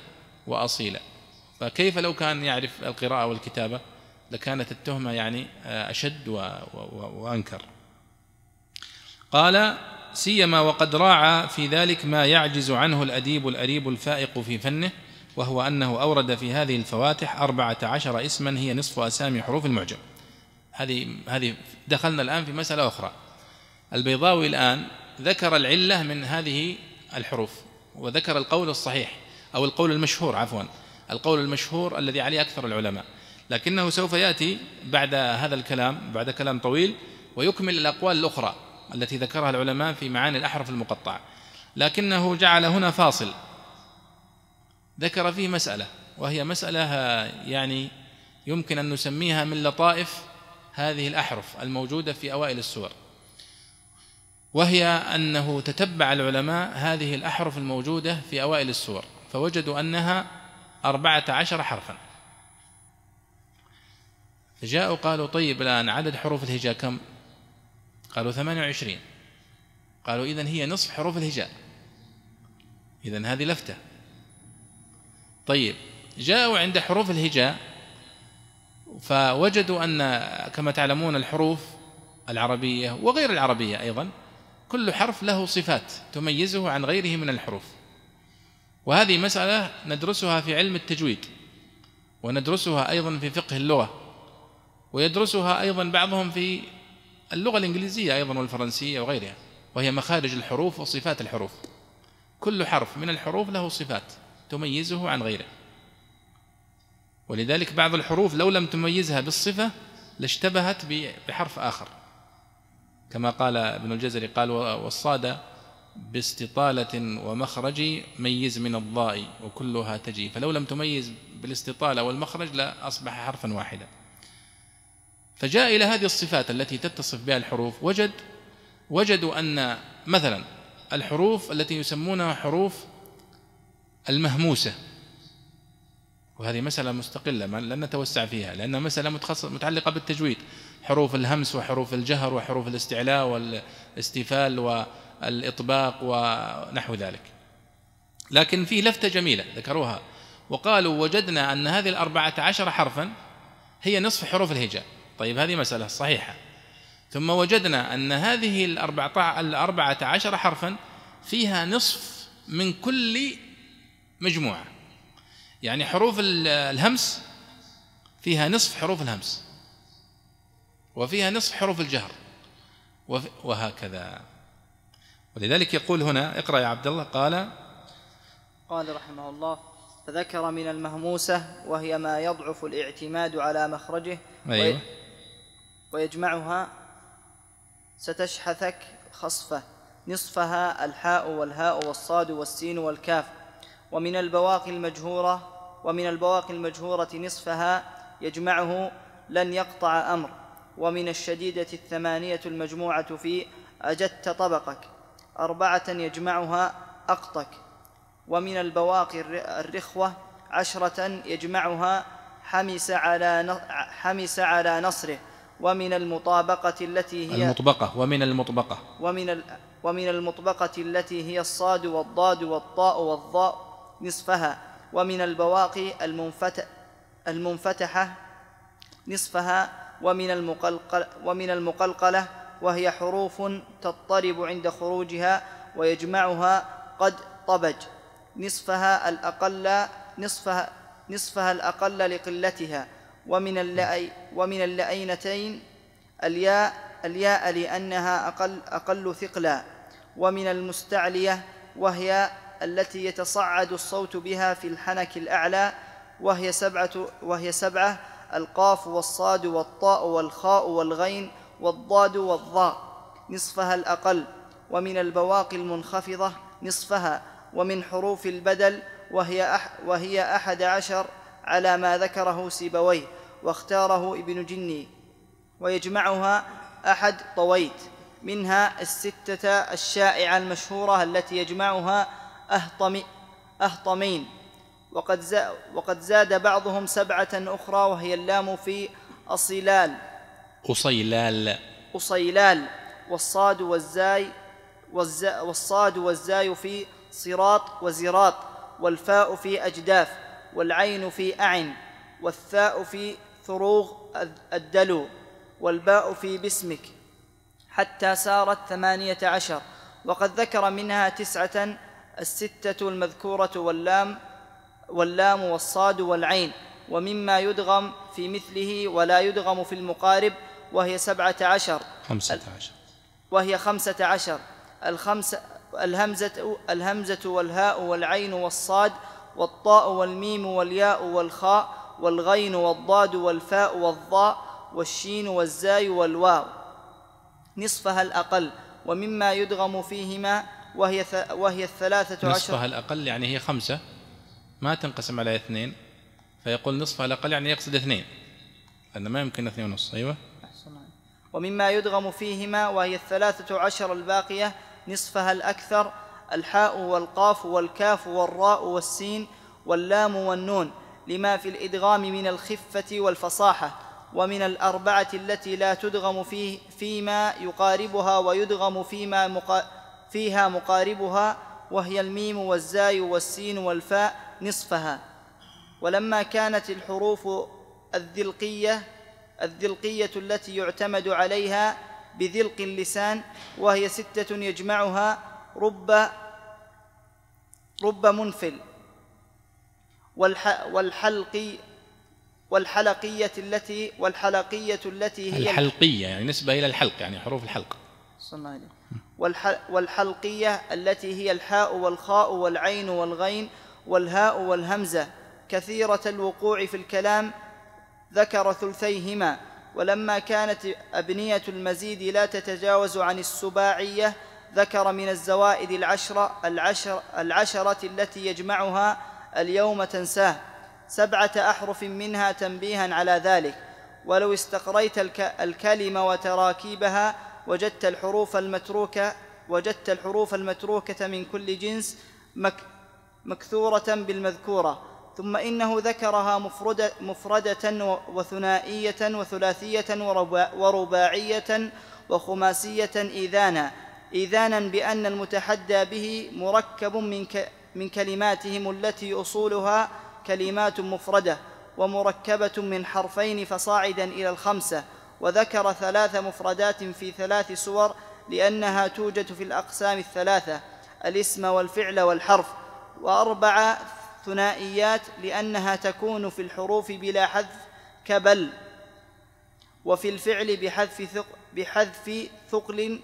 وأصيلا. فكيف لو كان يعرف القراءة والكتابة لكانت التهمة يعني أشد وأنكر. قال سيما وقد راعى في ذلك ما يعجز عنه الأديب الأريب الفائق في فنه وهو أنه أورد في هذه الفواتح أربعة عشر اسما هي نصف أسامي حروف المعجم. هذه هذه دخلنا الآن في مسألة أخرى. البيضاوي الآن ذكر العلة من هذه الحروف وذكر القول الصحيح أو القول المشهور عفوا القول المشهور الذي عليه أكثر العلماء. لكنه سوف يأتي بعد هذا الكلام بعد كلام طويل ويكمل الأقوال الأخرى التي ذكرها العلماء في معاني الأحرف المقطعة. لكنه جعل هنا فاصل. ذكر فيه مسألة وهي مسألة يعني يمكن أن نسميها من لطائف هذه الأحرف الموجودة في أوائل السور. وهي أنه تتبع العلماء هذه الأحرف الموجودة في أوائل السور فوجدوا أنها أربعة عشر حرفا. فجاءوا قالوا طيب الآن عدد حروف الهجاء كم؟ قالوا ثمانية وعشرين. قالوا إذن هي نصف حروف الهجاء. إذن هذه لفتة. طيب جاءوا عند حروف الهجاء فوجدوا أن كما تعلمون الحروف العربية وغير العربية أيضا كل حرف له صفات تميزه عن غيره من الحروف. وهذه مسألة ندرسها في علم التجويد وندرسها أيضا في فقه اللغة ويدرسها أيضا بعضهم في اللغة الإنجليزية أيضا والفرنسية وغيرها وهي مخارج الحروف وصفات الحروف. كل حرف من الحروف له صفات تميزه عن غيره. ولذلك بعض الحروف لو لم تميزها بالصفة لاشتبهت بحرف آخر. كما قال ابن الجزري قال والصاد باستطالة ومخرج ميز من الضاء وكلها تجي. فلو لم تميز بالاستطالة والمخرج لأصبح حرفا واحدا. فجاء إلى هذه الصفات التي تتصف بها الحروف. وجد وجدوا أن مثلا الحروف التي يسمونها حروف المهموسة. وهذه مسألة مستقلة لن نتوسع فيها لأنها مسألة متعلقة بالتجويد حروف الهمس وحروف الجهر وحروف الاستعلاء والاستفال والإطباق ونحو ذلك. لكن فيه لفتة جميلة ذكروها وقالوا وجدنا أن هذه الأربعة عشر حرفا هي نصف حروف الهجاء. طيب هذه مسألة صحيحة. ثم وجدنا أن هذه الأربعة عشر حرفا فيها نصف من كل مجموعة. يعني حروف الهمس فيها نصف حروف الهمس وفيها نصف حروف الجهر وهكذا. ولذلك يقول هنا اقرأ يا عبد الله قال قال رحمه الله فذكر من المهموسة وهي ما يضعف الاعتماد على مخرجه أيوه. ويجمعها ستشحثك خصفة نصفها الحاء والهاء والصاد والسين والكاف. ومن البواقي المجهورة ومن البواقي المجهورة نصفها يجمعه لن يقطع أمر ومن الشديدة الثمانية المجموعة في أجدت طبقك أربعة يجمعها أقطك ومن البواقي الرخوة عشرة يجمعها حمس على حمس على نصره ومن المطابقة التي هي المطبقة ومن المطبقة. ومن ومن المطبقة التي هي الصاد والضاد والطاء والضاء نصفها. ومن البواقي المنفتح المنفتحة نصفها ومن المقلقل ومن المقلقلة وهي حروف تضطرب عند خروجها ويجمعها قد طبج. نصفها الأقل نصفها نصفها الأقل لقلتها. ومن اللأي ومن اللأينتين الياء الياء لأنها أقل أقل ثقلا. ومن المستعلية وهي التي يتصعد الصوت بها في الحنك الأعلى وهي سبعة وهي سبعة القاف والصاد والطاء والخاء والغين والضاد والضاء نصفها الأقل ومن البواقي المنخفضة نصفها ومن حروف البدل وهي, أح وهي أحد عشر على ما ذكره سيبويه واختاره ابن جني ويجمعها أحد طويت منها الستة الشائعة المشهورة التي يجمعها أهطم أهطمين. وقد, زاد وقد زاد بعضهم سبعة أخرى وهي اللام في أصيلال. أصيلال. أصيلال. والصاد والزاي والصاد والزاي في صراط وزراط والفاء في أجداف والعين في أعن والثاء في ثروغ الدلو والباء في باسمك. حتى سارت ثمانية عشر. وقد ذكر منها تسعة الستة المذكورة واللام واللام والصاد والعين ومما يدغم في مثله ولا يدغم في المقارب وهي سبعة عشر. خمسة عشر. وهي خمسة عشر. الخمسة الهمزة, الهمزة والهاء والعين والصاد والطاء والميم والياء والخاء والغين والضاد والفاء والضاء والشين والزاي والواو. نصفها الأقل ومما يدغم فيهما وهي وهي الثلاثة عشر. نصفها الأقل يعني هي خمسة. ما تنقسم على اثنين. فيقول نصف على الأقل يعني يقصد اثنين. لأن ما يمكن اثنين ونص. أيوة. ومما يدغم فيهما وهي الثلاثة عشر الباقية نصفها الأكثر الحاء والقاف والكاف والراء والسين واللام والنون لما في الإدغام من الخفة والفصاحة ومن الأربعة التي لا تدغم فيه فيما يقاربها ويدغم فيما مقا فيها مقاربها وهي الميم والزاي والسين والفاء نصفها. ولما كانت الحروف الذلقية الذلقية التي يعتمد عليها بذلق اللسان وهي ستة يجمعها رب رب منفل. والح والحلق والحلقية التي والحلقية التي هي الحلقية يعني نسبة إلى الحلق يعني حروف الحلق. صلى والح والحلقية التي هي الحاء والخاء والعين والغين والهاء والهمزة. كثيرة الوقوع في الكلام ذكر ثلثيهما. ولما كانت أبنية المزيد لا تتجاوز عن السباعية ذكر من الزوائد العشرة العشر العشرة التي يجمعها اليوم تنساه. سبعة أحرف منها تنبيها على ذلك. ولو استقريت الكلمة وتراكيبها وجدت الحروف المتروكة وجدت الحروف المتروكة من كل جنس مك مكثورة بالمذكورة. ثم إنه ذكرها مفردة, مفردة وثنائية وثلاثية ورباعية وخماسية إذانا إذانا بأن المتحدى به مركب من, من كلماتهم التي أصولها كلمات مفردة ومركبة من حرفين فصاعدا إلى الخمسة. وذكر ثلاث مفردات في ثلاث سور لأنها توجد في الأقسام الثلاثة الاسم والفعل والحرف. وأربع ثنائيات لأنها تكون في الحروف بلا حذف كبل وفي الفعل بحذف ثق بحذف ثقل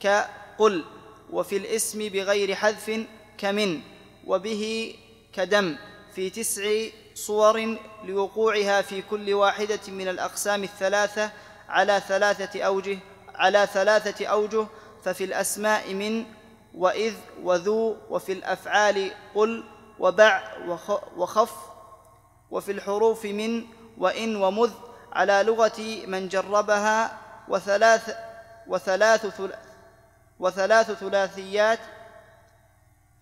كقل وفي الاسم بغير حذف كمن وبه كدم. في تسع صور لوقوعها في كل واحدة من الأقسام الثلاثة على ثلاثة أوجه على ثلاثة أوجه ففي الأسماء من وإذ وذو وفي الأفعال قل وبع وخف وفي الحروف من وإن ومذ على لغة من جربها وثلاث وثلاث وثلاث ثلاثيات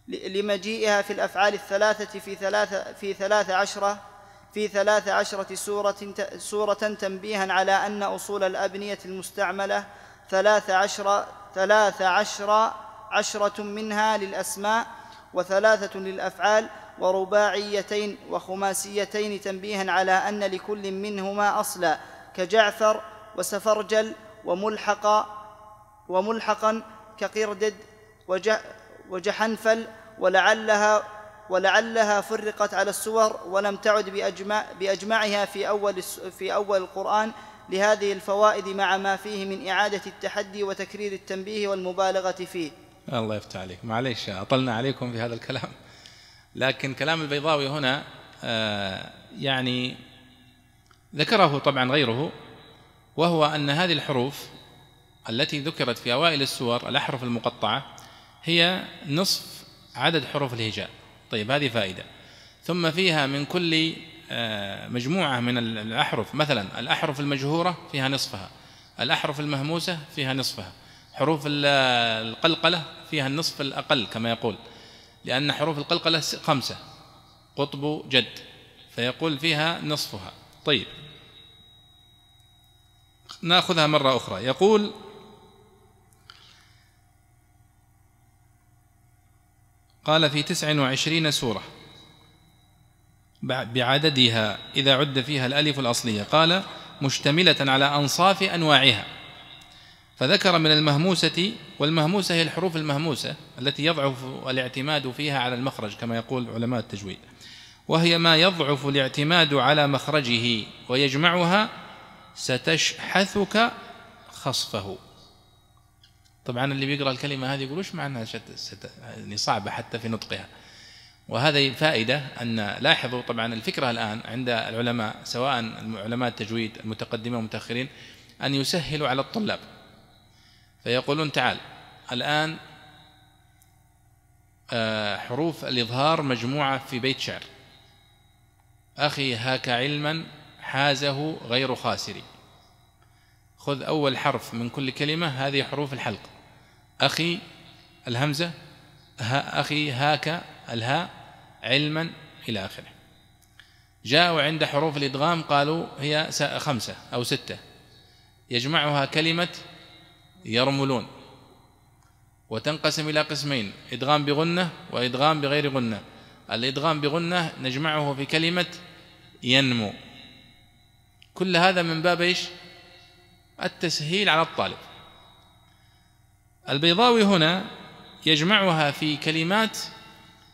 لمجيئها في الأفعال الثلاثة في ثلاث في ثلاث عشرة في ثلاث عشرة سورة سورة تنبيها على أن أصول الأبنية المستعملة ثلاث عشر ثلاث عشر عشرة منها للأسماء وثلاثة للأفعال ورباعيتين وخماسيتين تنبيها على أن لكل منهما أصلا كجعفر وسفرجل وملحق وملحقا كقردد وجحنفل ولعلها ولعلها فرقت على السور ولم تعد بأجمع بأجمعها في أول في أول القرآن لهذه الفوائد مع ما فيه من إعادة التحدي وتكرير التنبيه والمبالغة فيه. الله يفتح عليك. معليش أطلنا عليكم في هذا الكلام. لكن كلام البيضاوي هنا آه، يعني ذكره طبعا غيره وهو أن هذه الحروف التي ذكرت في أوائل السور الأحرف المقطعة هي نصف عدد حروف الهجاء. طيب هذه فائدة. ثم فيها من كل آه، مجموعة من الأحرف. مثلا الأحرف المجهورة فيها نصفها. الأحرف المهموسة فيها نصفها. حروف القلقلة فيها النصف الأقل كما يقول. لأن حروف القلقلة خمسة. قطب جد. فيقول فيها نصفها. طيب. ناخذها مرة أخرى. يقول قال في تسع وعشرين سورة. بعددها إذا عد فيها الألف الأصلية. قال مشتملة على أنصاف أنواعها. فذكر من المهموسة والمهموسة هي الحروف المهموسة التي يضعف الاعتماد فيها على المخرج كما يقول علماء التجويد. وهي ما يضعف الاعتماد على مخرجه ويجمعها ستشحثك خصفه. طبعا اللي بيقرأ الكلمة هذه يقول وش معناها شت... يعني صعبة حتى في نطقها. وهذه فائدة أن لاحظوا طبعا الفكرة الآن عند العلماء سواء علماء التجويد المتقدمين والمتاخرين أن يسهلوا على الطلاب. فيقولون تعال الآن آه، حروف الإظهار مجموعة في بيت شعر. أخي هاك علما حازه غير خاسر خذ أول حرف من كل كلمة هذه حروف الحلق. أخي الهمزة ها أخي هاك الهاء علما إلى آخره. جاءوا عند حروف الإدغام قالوا هي خمسة أو ستة. يجمعها كلمة يرملون. وتنقسم إلى قسمين إدغام بغنة وإدغام بغير غنة. الإدغام بغنة نجمعه في كلمة ينمو. كل هذا من باب إيش؟ التسهيل على الطالب. البيضاوي هنا يجمعها في كلمات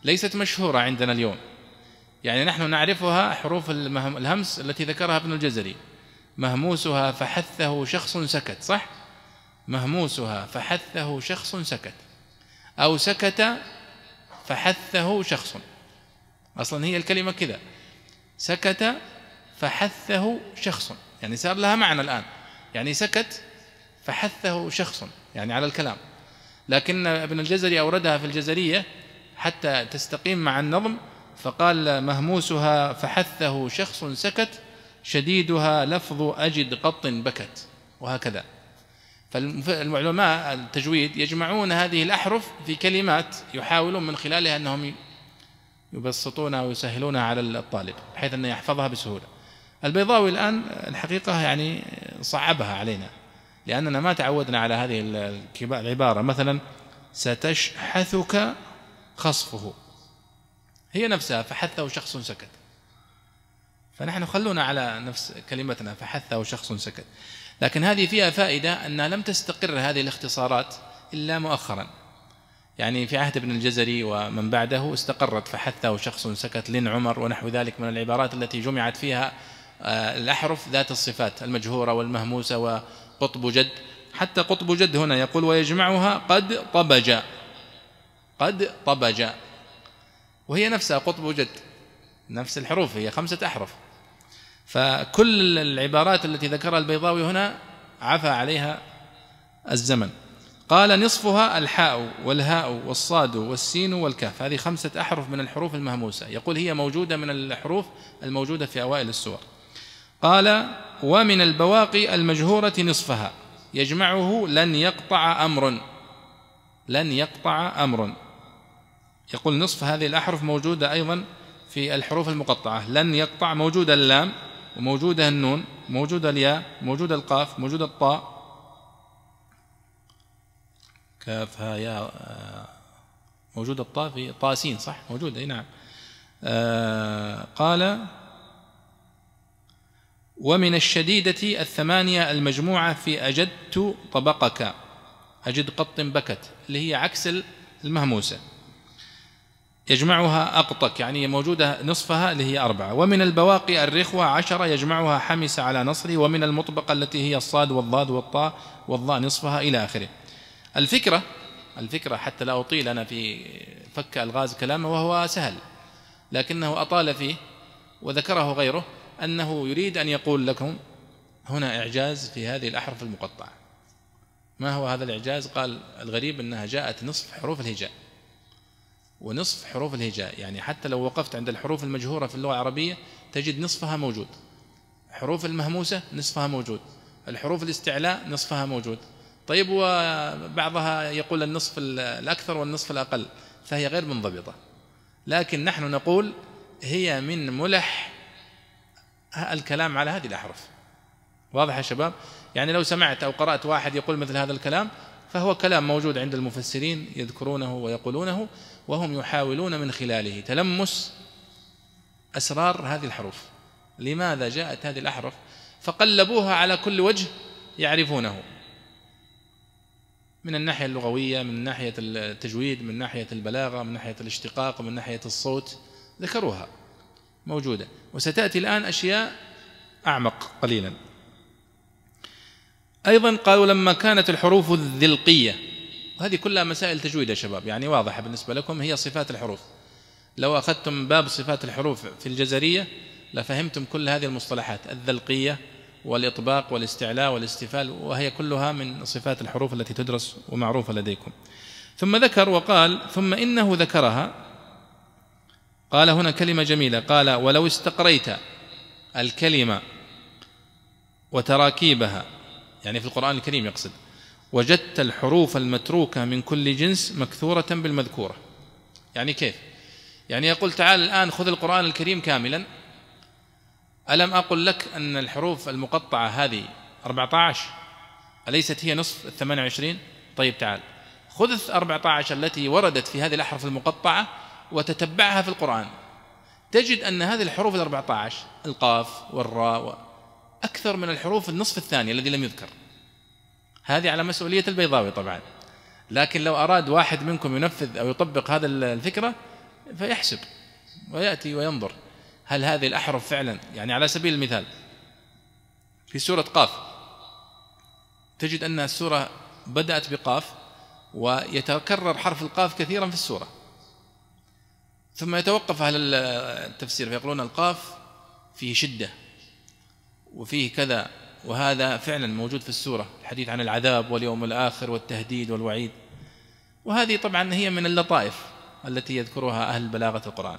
ليست مشهورة عندنا اليوم. يعني نحن نعرفها حروف الهمس التي ذكرها ابن الجزري. مهموسها فحثه شخص سكت صح؟ مهموسها فحثه شخص سكت. أو سكت فحثه شخص. أصلا هي الكلمة كذا. سكت فحثه شخص. يعني صار لها معنى الآن. يعني سكت فحثه شخص يعني على الكلام. لكن ابن الجزري أوردها في الجزرية حتى تستقيم مع النظم فقال مهموسها فحثه شخص سكت شديدها لفظ أجد قط بكت وهكذا. فالعلماء التجويد يجمعون هذه الأحرف في كلمات يحاولون من خلالها أنهم يبسطونها ويسهلونها على الطالب بحيث أنه يحفظها بسهولة. البيضاوي الآن الحقيقة يعني صعبها علينا. لأننا ما تعودنا على هذه العبارة. مثلا ستشحثك خصفه. هي نفسها فحثه شخص سكت. فنحن خلونا على نفس كلمتنا فحثه شخص سكت. لكن هذه فيها فائدة أنها لم تستقر هذه الاختصارات إلا مؤخرا. يعني في عهد ابن الجزري ومن بعده استقرت فحثه شخص سكت لن عمر ونحو ذلك من العبارات التي جمعت فيها آه، الأحرف ذات الصفات المجهورة والمهموسة وقطب جد حتى قطب جد هنا يقول ويجمعها قد طبج. قد طبج. وهي نفسها قطب جد نفس الحروف هي خمسة أحرف. فكل العبارات التي ذكرها البيضاوي هنا عفى عليها الزمن. قال نصفها الحاء والهاء والصاد والسين والكاف. هذه خمسة أحرف من الحروف المهموسة. يقول هي موجودة من الحروف الموجودة في أوائل السور. قال ومن البواقي المجهورة نصفها. يجمعه لن يقطع أمر. لن يقطع أمر. يقول نصف هذه الأحرف موجودة أيضا في الحروف المقطعة. لن يقطع موجودة اللام وموجودة النون موجودة الياء موجودة القاف موجودة الطاء. كاف ها يا آه، موجودة الطاء في طاسين صح؟ موجودة نعم. آه قال ومن الشديدة الثمانية المجموعة في أجدت طبقك. أجد قط بكت اللي هي عكس المهموسة. يجمعها أقطك يعني موجودة نصفها اللي هي أربعة. ومن البواقي الرخوة عشرة يجمعها حمس على نصري. ومن المطبقة التي هي الصاد والضاد والطاء والضاء نصفها إلى آخره. الفكرة الفكرة حتى لا أطيل أنا في فك ألغاز كلامه وهو سهل لكنه أطال فيه وذكره غيره. أنه يريد أن يقول لكم هنا إعجاز في هذه الأحرف المقطعة. ما هو هذا الإعجاز؟ قال الغريب أنها جاءت نصف حروف الهجاء. ونصف حروف الهجاء يعني حتى لو وقفت عند الحروف المجهورة في اللغة العربية تجد نصفها موجود. حروف المهموسة نصفها موجود. الحروف الاستعلاء نصفها موجود. طيب وبعضها يقول النصف الأكثر والنصف الأقل فهي غير منضبطة. لكن نحن نقول هي من ملح الكلام على هذه الأحرف. واضح يا شباب؟ يعني لو سمعت أو قرأت واحد يقول مثل هذا الكلام فهو كلام موجود عند المفسرين يذكرونه ويقولونه وهم يحاولون من خلاله. تلمس أسرار هذه الحروف. لماذا جاءت هذه الأحرف؟ فقلبوها على كل وجه يعرفونه. من الناحية اللغوية من ناحية التجويد من ناحية البلاغة من ناحية الاشتقاق من ناحية الصوت ذكروها. موجودة. وستأتي الآن أشياء أعمق قليلا. أيضا قالوا لما كانت الحروف الذلقية وهذه كلها مسائل تجويد يا شباب يعني واضحة بالنسبة لكم هي صفات الحروف. لو أخذتم باب صفات الحروف في الجزرية لفهمتم كل هذه المصطلحات الذلقية والإطباق والاستعلاء والاستفال وهي كلها من صفات الحروف التي تدرس ومعروفة لديكم. ثم ذكر وقال ثم إنه ذكرها قال هنا كلمة جميلة قال ولو استقريت الكلمة وتراكيبها يعني في القرآن الكريم يقصد وجدت الحروف المتروكة من كل جنس مكثورة بالمذكورة. يعني كيف؟ يعني يقول تعال الآن خذ القرآن الكريم كاملا. ألم أقل لك أن الحروف المقطعة هذه 14 أليست هي نصف الثمانية وعشرين؟ طيب تعال خذ 14 التي وردت في هذه الأحرف المقطعة وتتبعها في القرآن. تجد أن هذه الحروف الأربعة عشر القاف والراء أكثر من الحروف النصف الثاني الذي لم يذكر. هذه على مسؤولية البيضاوي طبعا. لكن لو أراد واحد منكم ينفذ أو يطبق هذا الفكرة فيحسب ويأتي وينظر هل هذه الأحرف فعلا يعني على سبيل المثال في سورة قاف تجد أن السورة بدأت بقاف ويتكرر حرف القاف كثيرا في السورة. ثم يتوقف أهل التفسير فيقولون القاف فيه شدة وفيه كذا وهذا فعلا موجود في السورة الحديث عن العذاب واليوم الآخر والتهديد والوعيد. وهذه طبعا هي من اللطائف التي يذكرها أهل بلاغة القرآن.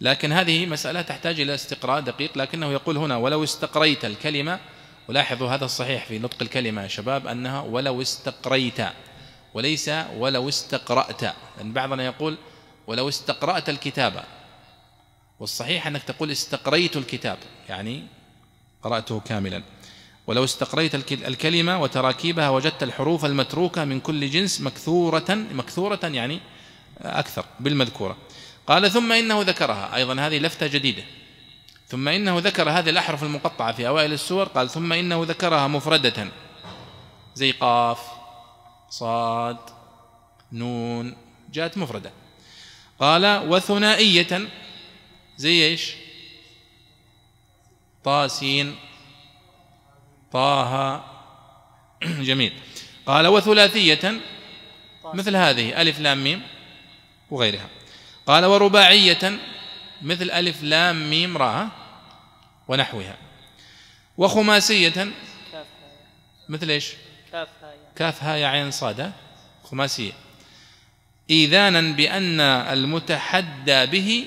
لكن هذه مسألة تحتاج إلى استقراء دقيق لكنه يقول هنا ولو استقريت الكلمة ولاحظوا هذا الصحيح في نطق الكلمة يا شباب أنها ولو استقريت وليس ولو استقرأت لأن بعضنا يقول ولو استقرأت الكتاب. والصحيح أنك تقول استقريت الكتاب يعني قرأته كاملا. ولو استقريت الكلمة وتراكيبها وجدت الحروف المتروكة من كل جنس مكثورة مكثورة يعني أكثر بالمذكورة. قال ثم إنه ذكرها. أيضا هذه لفتة جديدة. ثم إنه ذكر هذه الأحرف المقطعة في أوائل السور. قال ثم إنه ذكرها مفردة. زي قاف صاد نون جاءت مفردة. قال وثنائية. زي إيش؟ طاسين. طه. جميل. قال وثلاثية. مثل هذه ألف لام ميم وغيرها. قال ورباعية. مثل ألف لام ميم راء ونحوها. وخماسية. مثل إيش؟ كاف ها يا عين صاد خماسية. إيذانا بأن المتحدى به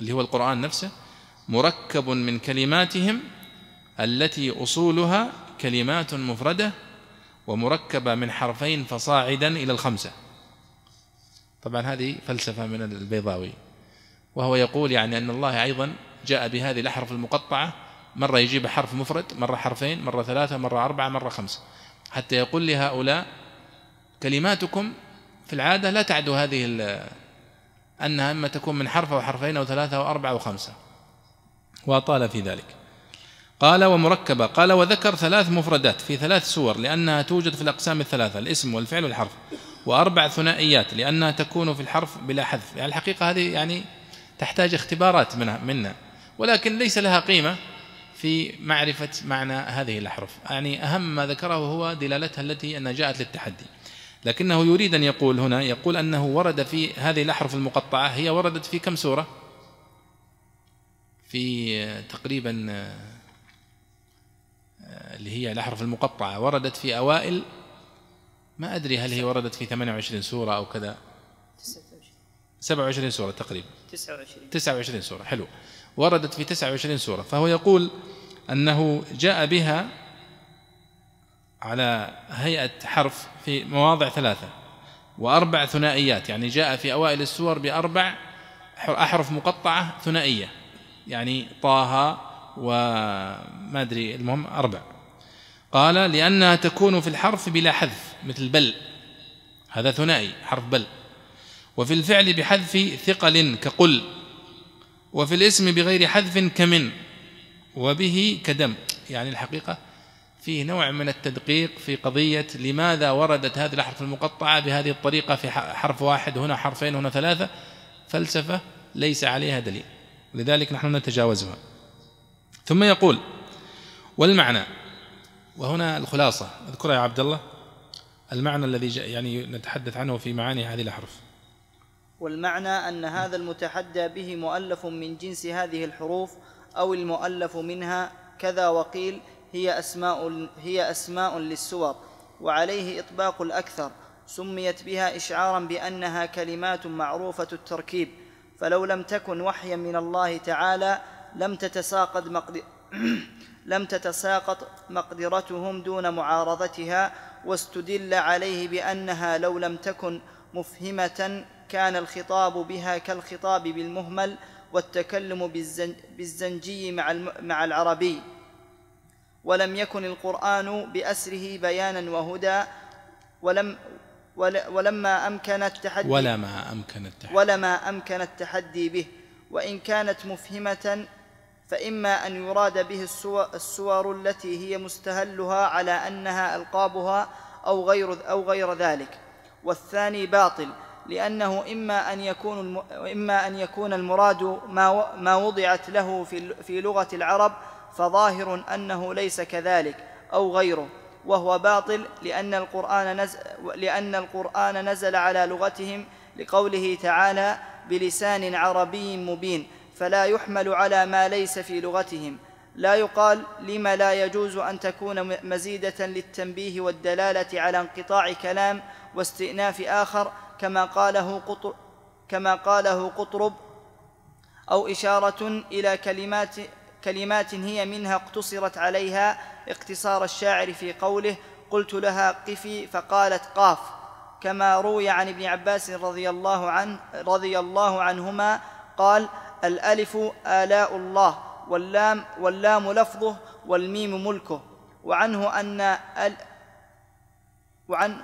اللي هو القرآن نفسه مركب من كلماتهم التي أصولها كلمات مفردة ومركبة من حرفين فصاعدا إلى الخمسة. طبعا هذه فلسفة من البيضاوي. وهو يقول يعني أن الله أيضا جاء بهذه الأحرف المقطعة مرة يجيب حرف مفرد مرة حرفين مرة ثلاثة مرة أربعة مرة خمسة. حتى يقول لهؤلاء كلماتكم في العادة لا تعدو هذه أنها إما تكون من حرف أو حرفين أو ثلاثة أو أربعة أو خمسة. وأطال في ذلك. قال ومركبة. قال وذكر ثلاث مفردات في ثلاث سور لأنها توجد في الأقسام الثلاثة الاسم والفعل والحرف وأربع ثنائيات لأنها تكون في الحرف بلا حذف. يعني الحقيقة هذه يعني تحتاج اختبارات منها منا ولكن ليس لها قيمة في معرفة معنى هذه الأحرف يعني أهم ما ذكره هو دلالتها التي أنها جاءت للتحدي. لكنه يريد أن يقول هنا يقول أنه ورد في هذه الأحرف المقطعة هي وردت في كم سورة؟ في تقريبا اللي هي الأحرف المقطعة وردت في أوائل ما أدري هل هي وردت في 28 سورة أو كذا. 27 سورة تقريبا. 29 29 سورة حلو. وردت في 29 سورة فهو يقول أنه جاء بها على هيئة حرف في مواضع ثلاثة. وأربع ثنائيات يعني جاء في أوائل السور بأربع أحرف مقطعة ثنائية يعني طه وما أدري المهم أربع. قال لأنها تكون في الحرف بلا حذف مثل بل. هذا ثنائي حرف بل. وفي الفعل بحذف ثقل كقل. وفي الاسم بغير حذف كمن. وبه كدم يعني الحقيقة فيه نوع من التدقيق في قضية لماذا وردت هذه الأحرف المقطعة بهذه الطريقة في حرف واحد هنا حرفين هنا ثلاثة. فلسفة ليس عليها دليل. لذلك نحن نتجاوزها. ثم يقول والمعنى وهنا الخلاصة. اذكرها يا عبد الله. المعنى الذي يعني نتحدث عنه في معاني هذه الأحرف. والمعنى أن هذا المتحدى به مؤلف من جنس هذه الحروف أو المؤلف منها كذا وقيل هي أسماء هي أسماء للسور وعليه إطباق الأكثر سميت بها إشعارا بأنها كلمات معروفة التركيب فلو لم تكن وحيا من الله تعالى لم تتساقط. لم تتساقط مقدرتهم دون معارضتها واستدل عليه بأنها لو لم تكن مفهمة كان الخطاب بها كالخطاب بالمهمل والتكلم بالزن... بالزنجي. مع العربي ولم يكن القرآن بأسره بيانا وهدى ولم ولما أمكن التحدي ولما أمكن التحدي. ولما أمكن التحدي به. وإن كانت مفهمة فإما أن يراد به السور, السور التي هي مستهلها على أنها ألقابها أو غير أو غير ذلك. والثاني باطل لأنه إما أن يكون إما أن يكون المراد ما ما وضعت له في في لغة العرب فظاهر أنه ليس كذلك أو غيره وهو باطل لأن القرآن نزل, لأن القرآن نزل على لغتهم لقوله تعالى بلسان عربي مبين فلا يحمل على ما ليس في لغتهم. لا يقال لما لا يجوز أن تكون مزيدة للتنبيه والدلالة على انقطاع كلام واستئناف آخر كما قاله قطر كما قاله قطرب أو إشارة إلى كلمات كلمات هي منها اقتصرت عليها اقتصار الشاعر في قوله قلت لها قفي فقالت قاف. كما روي عن ابن عباس رضي الله عنه رضي الله عنهما قال الألف آلاء الله واللام واللام لفظه والميم ملكه. وعنه أن ال وعن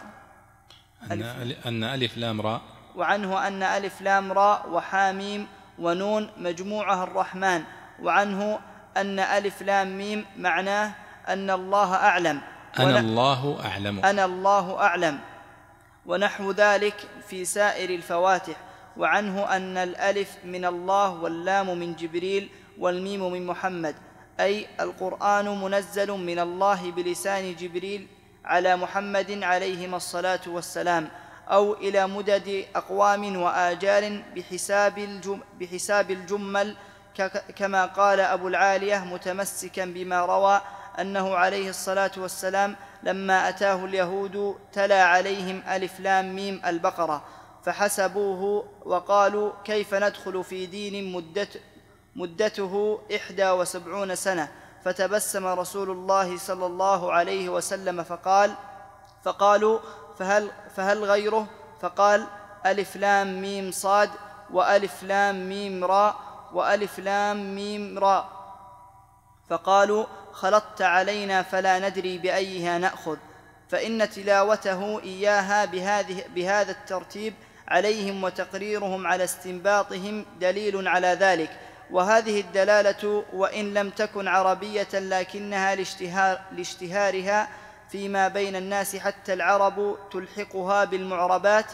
أن ألف, أن ألف لام راء. وعنه أن ألف لام راء وحاميم ونون مجموعها الرحمن. وعنه أن ألف لام ميم معناه أن الله أعلم. أنا الله أعلم. أنا الله أعلم. ونحو ذلك في سائر الفواتح وعنه أن الألف من الله واللام من جبريل والميم من محمد أي القرآن منزل من الله بلسان جبريل على محمد عليهما الصلاة والسلام أو إلى مدد أقوام وآجال بحساب, الجم بحساب الجمل كما قال أبو العالية متمسكا بما روى أنه عليه الصلاة والسلام لما أتاه اليهود تلا عليهم ألف لام ميم البقرة فحسبوه وقالوا كيف ندخل في دين مدت مدته إحدى وسبعون سنة؟ فتبسم رسول الله صلى الله عليه وسلم فقال فقالوا فهل, فهل غيره؟ فقال ألف لام ميم صاد وألف لام ميم راء وألف لام ميم راء فقالوا خلطت علينا فلا ندري بأيها نأخذ. فإن تلاوته إياها بهذه بهذا الترتيب عليهم وتقريرهم على استنباطهم دليل على ذلك. وهذه الدلالة وإن لم تكن عربية لكنها لاشتهار لاشتهارها فيما بين الناس حتى العرب تلحقها بالمعربات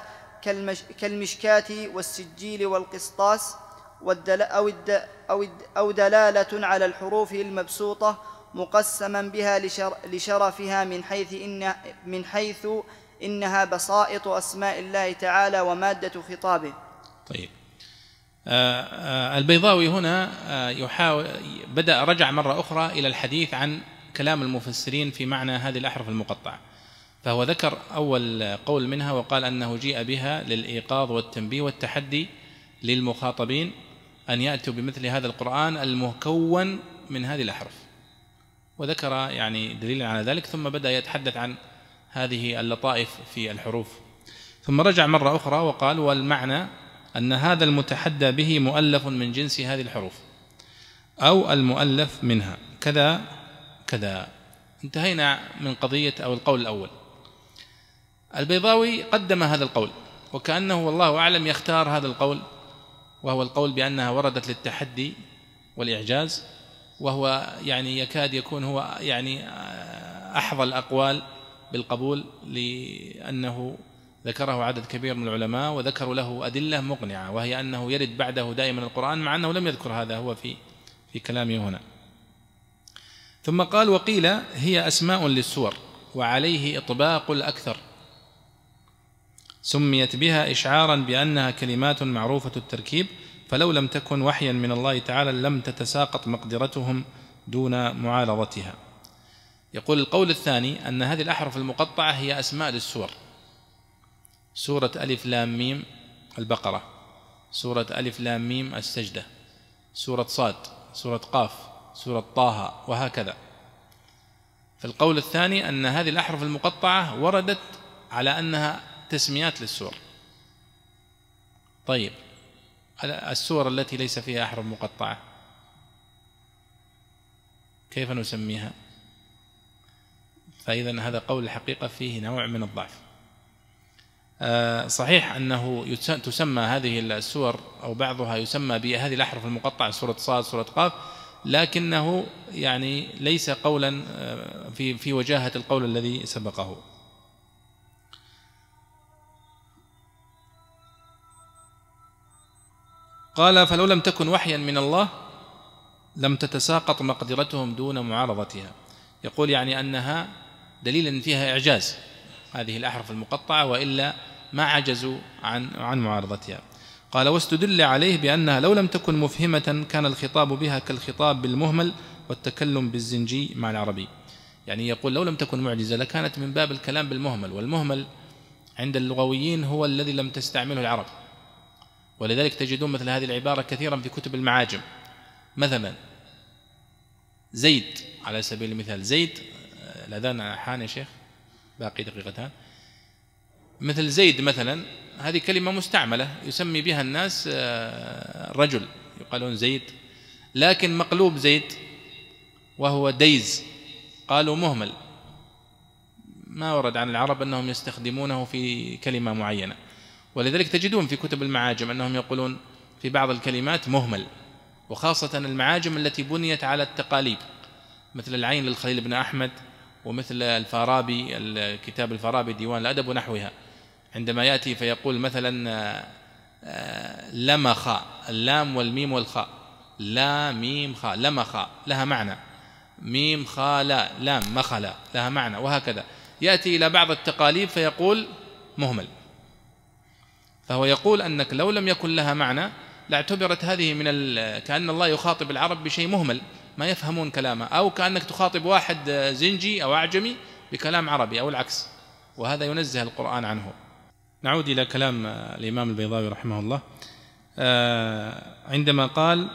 كالمش كالمشكاة والسجيل والقسطاس والدل أو, الد أو, الد أو دلالة على الحروف المبسوطة مقسما بها لشر لشرفها من حيث إن من حيث إنها بسائط أسماء الله تعالى ومادة خطابه. طيب. آه، آه، البيضاوي هنا آه، يحاول بدأ رجع مرة أخرى إلى الحديث عن كلام المفسرين في معنى هذه الأحرف المقطعة. فهو ذكر أول قول منها وقال أنه جيء بها للإيقاظ والتنبيه والتحدي للمخاطبين أن يأتوا بمثل هذا القرآن المكون من هذه الأحرف وذكر يعني دليلا على ذلك ثم بدأ يتحدث عن هذه اللطائف في الحروف. ثم رجع مرة أخرى وقال والمعنى أن هذا المتحدى به مؤلف من جنس هذه الحروف أو المؤلف منها. كذا كذا. انتهينا من قضية أو القول الأول. البيضاوي قدم هذا القول وكأنه والله أعلم يختار هذا القول. وهو القول بأنها وردت للتحدي والإعجاز وهو يعني يكاد يكون هو يعني أحظى الأقوال بالقبول لأنه ذكره عدد كبير من العلماء وذكروا له أدلة مقنعة وهي أنه يرد بعده دائما القرآن مع أنه لم يذكر هذا هو في في كلامه هنا. ثم قال وقيل هي أسماء للسور وعليه إطباق الأكثر. سميت بها إشعارا بأنها كلمات معروفة التركيب فلو لم تكن وحيا من الله تعالى لم تتساقط مقدرتهم دون معارضتها. يقول القول الثاني أن هذه الأحرف المقطعة هي أسماء للسور. سورة ألف لام ميم البقرة سورة ألف لام ميم السجدة سورة صاد سورة قاف سورة طه وهكذا. فالقول الثاني أن هذه الأحرف المقطعة وردت على أنها تسميات للسور. طيب السور التي ليس فيها أحرف مقطعة كيف نسميها؟ فإذا هذا قول الحقيقة فيه نوع من الضعف. آه، صحيح أنه تسمى هذه السور أو بعضها يسمى بهذه الأحرف المقطعة سورة صاد سورة قاف لكنه يعني ليس قولا آه، في في وجاهة القول الذي سبقه. قال فلو لم تكن وحيا من الله لم تتساقط مقدرتهم دون معارضتها. يقول يعني أنها دليل أن فيها إعجاز. هذه الأحرف المقطعة وإلا ما عجزوا عن عن معارضتها. قال واستدل عليه بأنها لو لم تكن مفهمة كان الخطاب بها كالخطاب بالمهمل والتكلم بالزنجي مع العربي. يعني يقول لو لم تكن معجزة لكانت من باب الكلام بالمهمل والمهمل عند اللغويين هو الذي لم تستعمله العرب. ولذلك تجدون مثل هذه العبارة كثيرا في كتب المعاجم. مثلا زيد على سبيل المثال. زيد الأذان حان يا شيخ؟ باقي دقيقتان. مثل زيد مثلا هذه كلمة مستعملة يسمي بها الناس آه، رجل. يقالون زيد. لكن مقلوب زيد وهو ديز. قالوا مهمل. ما ورد عن العرب أنهم يستخدمونه في كلمة معينة. ولذلك تجدون في كتب المعاجم أنهم يقولون في بعض الكلمات مهمل وخاصة المعاجم التي بنيت على التقاليب مثل العين للخليل بن أحمد ومثل الفارابي الكتاب الفارابي ديوان الأدب ونحوها. عندما يأتي فيقول مثلا آه، لمخ اللام والميم والخاء لا ميم خاء لمخ لها معنى. ميم خاء لا لام مخلا لها معنى وهكذا. يأتي إلى بعض التقاليب فيقول مهمل. فهو يقول أنك لو لم يكن لها معنى لاعتبرت هذه من كأن الله يخاطب العرب بشيء مهمل ما يفهمون كلامه. أو كأنك تخاطب واحد زنجي أو أعجمي بكلام عربي أو العكس. وهذا ينزه القرآن عنه. نعود إلى كلام الإمام البيضاوي رحمه الله. آه، عندما قال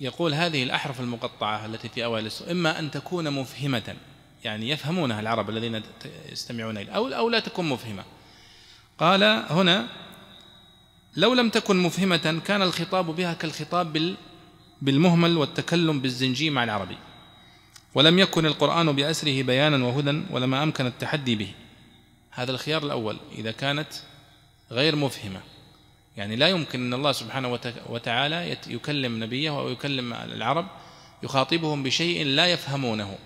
يقول هذه الأحرف المقطعة التي في أوائل السورة إما أن تكون مفهمة يعني يفهمونها العرب الذين يستمعون إليه أو أو لا تكون مفهمة. قال هنا لو لم تكن مفهمة كان الخطاب بها كالخطاب بالمهمل والتكلم بالزنجي مع العربي. ولم يكن القرآن بأسره بيانا وهدى ولما أمكن التحدي به. هذا الخيار الأول إذا كانت غير مفهمة. يعني لا يمكن أن الله سبحانه وتعالى يكلم نبيه أو يكلم العرب يخاطبهم بشيء لا يفهمونه.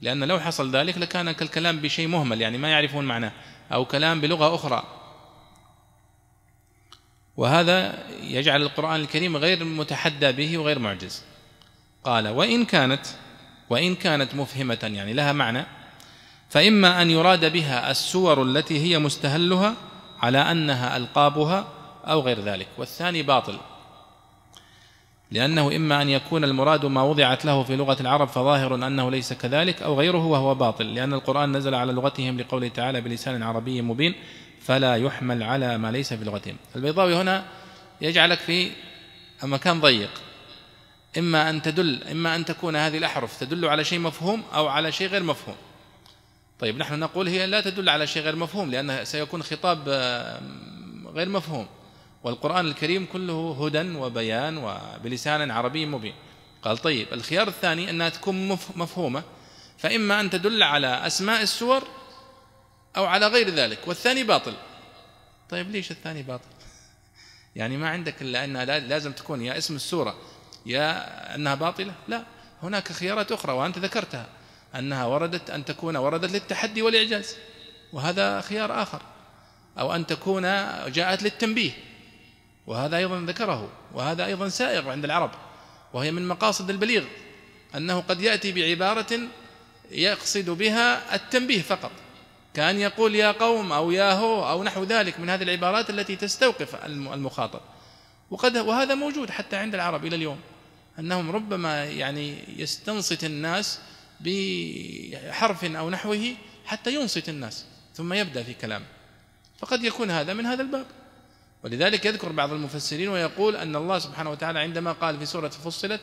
لأن لو حصل ذلك لكان كالكلام بشيء مهمل يعني ما يعرفون معناه أو كلام بلغة أخرى. وهذا يجعل القرآن الكريم غير متحدى به وغير معجز. قال وإن كانت وإن كانت مفهمة يعني لها معنى فإما أن يراد بها السور التي هي مستهلها على أنها ألقابها أو غير ذلك. والثاني باطل لأنه إما أن يكون المراد ما وضعت له في لغة العرب فظاهر أنه ليس كذلك أو غيره وهو باطل لأن القرآن نزل على لغتهم لقوله تعالى بلسان عربي مبين فلا يحمل على ما ليس في لغتهم البيضاوي هنا يجعلك في مكان ضيق. إما أن تدل إما أن تكون هذه الأحرف تدل على شيء مفهوم أو على شيء غير مفهوم. طيب نحن نقول هي لا تدل على شيء غير مفهوم لأنه سيكون خطاب غير مفهوم. والقرآن الكريم كله هدى وبيان وبلسان عربي مبين. قال طيب الخيار الثاني أنها تكون مفهومة فإما أن تدل على أسماء السور أو على غير ذلك والثاني باطل. طيب ليش الثاني باطل؟ يعني ما عندك إلا أنها لازم تكون يا اسم السورة يا أنها باطلة؟ لا هناك خيارات أخرى وأنت ذكرتها أنها وردت أن تكون وردت للتحدي والإعجاز وهذا خيار آخر أو أن تكون جاءت للتنبيه وهذا أيضا ذكره وهذا أيضا سائر عند العرب وهي من مقاصد البليغ أنه قد يأتي بعبارة يقصد بها التنبيه فقط. كأن يقول يا قوم أو يا هو أو نحو ذلك من هذه العبارات التي تستوقف المخاطب. وقد وهذا موجود حتى عند العرب إلى اليوم أنهم ربما يعني يستنصت الناس بحرف أو نحوه حتى ينصت الناس ثم يبدأ في كلام. فقد يكون هذا من هذا الباب. ولذلك يذكر بعض المفسرين ويقول أن الله سبحانه وتعالى عندما قال في سورة فصلت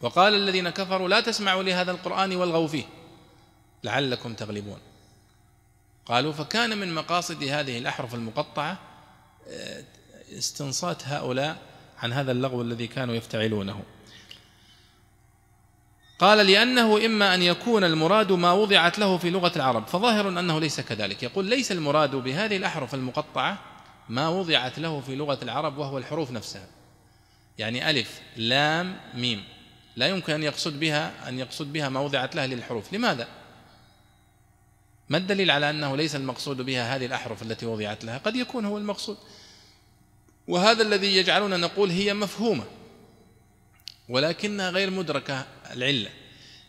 وقال الذين كفروا لا تسمعوا لهذا القرآن والغوا فيه لعلكم تغلبون. قالوا فكان من مقاصد هذه الأحرف المقطعة آه، استنصات هؤلاء عن هذا اللغو الذي كانوا يفتعلونه. قال لأنه إما أن يكون المراد ما وضعت له في لغة العرب فظاهر أنه ليس كذلك. يقول ليس المراد بهذه الأحرف المقطعة ما وضعت له في لغة العرب وهو الحروف نفسها. يعني ألف لام ميم. لا يمكن أن يقصد بها أن يقصد بها ما وضعت له للحروف. لماذا؟ ما الدليل على أنه ليس المقصود بها هذه الأحرف التي وضعت لها؟ قد يكون هو المقصود. وهذا الذي يجعلنا نقول هي مفهومة ولكنها غير مدركة العلة.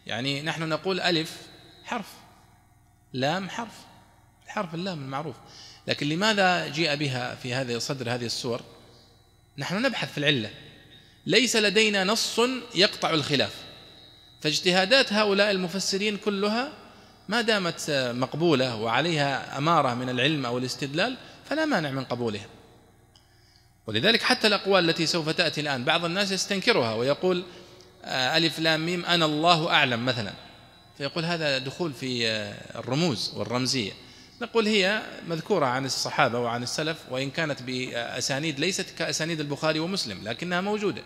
يعني نحن نقول ألف حرف لام حرف حرف اللام المعروف. لكن لماذا جيء بها في هذا صدر هذه السور؟ نحن نبحث في العلة. ليس لدينا نص يقطع الخلاف. فاجتهادات هؤلاء المفسرين كلها ما دامت مقبولة وعليها أمارة من العلم أو الاستدلال فلا مانع من قبولها. ولذلك حتى الأقوال التي سوف تأتي الآن بعض الناس يستنكرها ويقول آه، ألف لام ميم أنا الله أعلم مثلا. فيقول هذا دخول في آه، الرموز والرمزية. نقول هي مذكورة عن الصحابة وعن السلف وإن كانت بأسانيد ليست كأسانيد البخاري ومسلم لكنها موجودة.